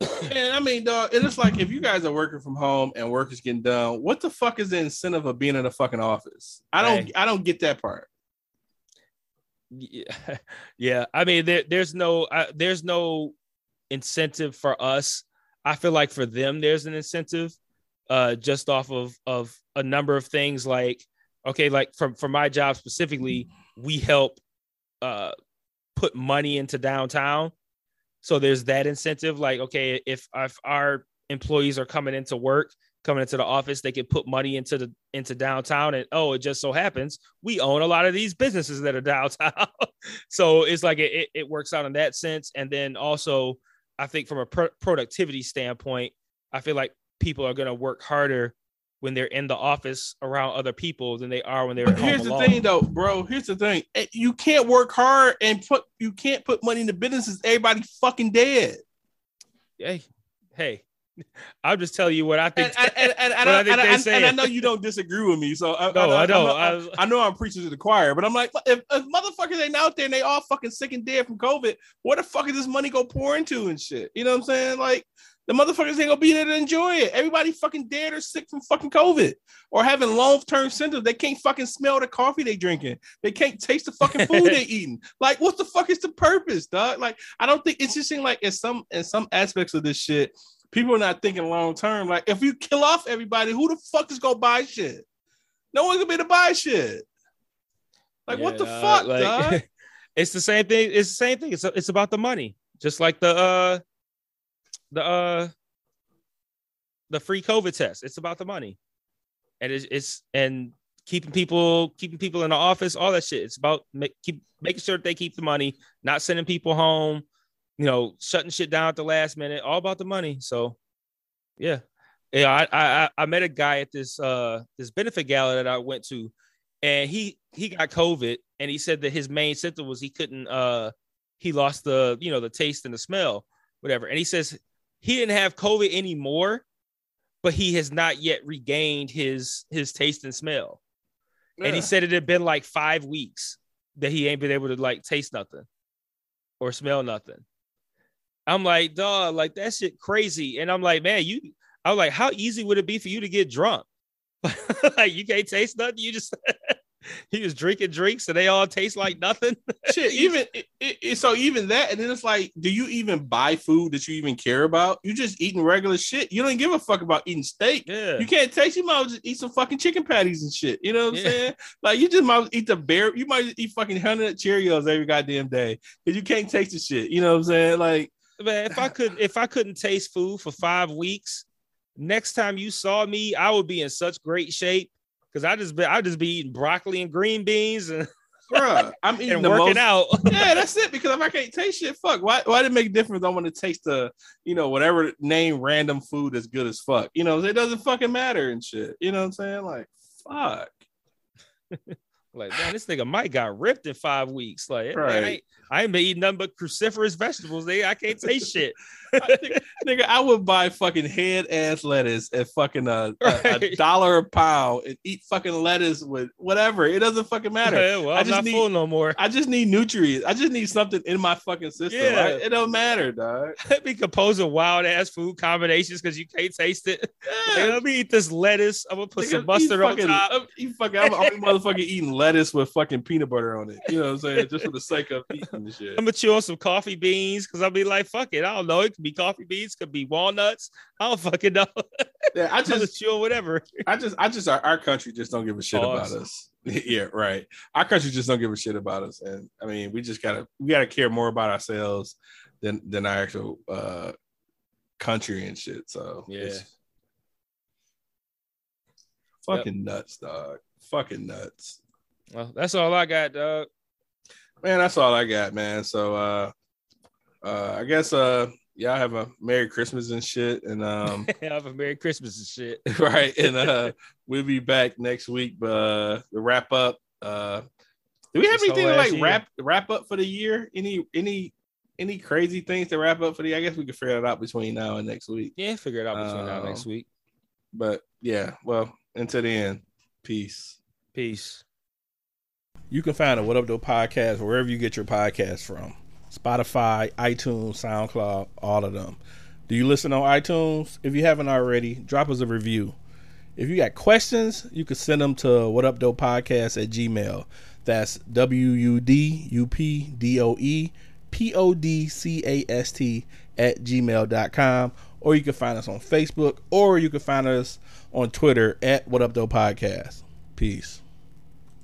And I mean, dog, it's like if you guys are working from home and work is getting done, what the fuck is the incentive of being in a fucking office? I don't, Hey. I don't get that part. Yeah, yeah. I mean, there, there's no, uh, there's no incentive for us. I feel like for them, there's an incentive, uh, just off of of a number of things. Like, okay, like from for my job specifically, we help, uh, put money into downtown. So there's that incentive. Like, okay, if if our employees are coming into work, coming into the office, they can put money into the into downtown. And oh, it just so happens we own a lot of these businesses that are downtown. so it's like it, it, it works out in that sense. And then also, I think from a pro- productivity standpoint, I feel like people are going to work harder when they're in the office around other people than they are when they're But at home here's the thing, though, bro. Here's the thing: Eh, you can't work hard and put, you can't put money into businesses. Everybody fucking dead. Hey, hey, I'm just telling you what I think. And, and, and, and, I, I think and, I- and, and I know you don't disagree with me, so I, No, I don't. know, I, know I'm preaching to the choir, but I'm like, if, if motherfuckers ain't out there and they all fucking sick and dead from COVID, where the fuck is this money go pour into and shit? You know what I'm saying? Like the motherfuckers ain't gonna be there to enjoy it. Everybody fucking dead or sick from fucking COVID or having long term symptoms. They can't fucking smell the coffee they drinking. They can't taste the fucking food they eating. Like, what the fuck is the purpose, dog? Like, I don't think it's just like in some in some aspects of this shit, people are not thinking long term. Like, if you kill off everybody, who the fuck is gonna buy shit? No one's gonna be to buy shit. Like, what the Yeah, fuck, like, dog? it's the same thing. It's the same thing. It's it's about the money, just like the uh the uh the free COVID test. It's about the money, and it's, it's and keeping people keeping people in the office, all that shit. It's about make, keep making sure that they keep the money, not sending people home, you know, shutting shit down at the last minute. All about the money. So, yeah, yeah. I I I met a guy at this uh this benefit gala that I went to, and he he got COVID, and he said that his main symptom was he couldn't uh he lost the you know the taste and the smell, whatever. And he says he didn't have COVID anymore, but he has not yet regained his his taste and smell. And he said it had been like five weeks that he ain't been able to like taste nothing or smell nothing. I'm like, dog, like that shit crazy. And I'm like, man, you I'm like, how easy would it be for you to get drunk? like you can't taste nothing. You just he was drinking drinks and they all taste like nothing. shit, even it, it, so even that, and then it's like, do you even buy food that you even care about? You just eating regular shit. You don't give a fuck about eating steak. Yeah. You can't taste. You might just eat some fucking chicken patties and shit. You know what I'm Yeah. saying? Like you just might eat the bear. You might eat fucking hundred Cheerios every goddamn day because you can't taste the shit. You know what I'm saying? Like man, if I could if I couldn't taste food for five weeks, next time you saw me, I would be in such great shape because I just be I just be eating broccoli and green beans and, bruh, I'm eating and working most. out. yeah, that's it. Because if I can't taste shit, fuck. Why? Why did it make a difference? I want to taste the, you know, whatever name random food that's good as fuck. You know, it doesn't fucking matter and shit. You know what I'm saying? Like, fuck. like, man, this nigga Mike got ripped in five weeks. Like, Right. ain't, I ain't been eating nothing but cruciferous vegetables. They I can't taste shit. nigga, nigga, I would buy fucking head ass lettuce at fucking uh, a, a, a dollar a pound and eat fucking lettuce with whatever. It doesn't fucking matter. Yeah, well, I I'm just not need- full no more. I just need nutrients. I just need something in my fucking system. Yeah. right? It don't matter, dog. be composing wild ass food combinations because you can't taste it. Like, let me eat this lettuce. I'm gonna put Nigga, some mustard on fucking- top. Uh, I'm- You fucking, I'm, I'm motherfucking eating lettuce with fucking peanut butter on it. You know what I'm saying? Just for the sake of eating shit. I'm gonna chew on some coffee beans because I'll be like, fuck it. I don't know. It could be coffee beans, could be walnuts. I don't fucking know. Yeah, I just chew on whatever. I just, I just, our, our country just don't give a shit about us. yeah, right. Our country just don't give a shit about us, and I mean, we just gotta, we gotta care more about ourselves than than our actual uh country and shit. So Yeah. fucking nuts, dog. Fucking nuts. Well, that's all I got, dog. Man that's all i got man so uh uh i guess uh y'all have a merry christmas and shit and um Have a Merry Christmas and shit. right and uh we'll be back next week but uh the wrap up uh do we have This anything to like year. wrap wrap up for the year any any any crazy things to wrap up for the i guess we can figure it out between now and next week Yeah, figure it out between now and next Um, week. but yeah well until then peace Peace. You can find a Wudup Doe podcast wherever you get your podcast from Spotify, iTunes, SoundCloud, all of them. Do you listen on iTunes? If you haven't already, drop us a review. If you got questions, you can send them to Wudup Doe podcast at Gmail. That's W U D U P D O E P O D C A S T at gmail.com. Or you can find us on Facebook or you can find us on Twitter at Wudup Doe Podcast. Peace.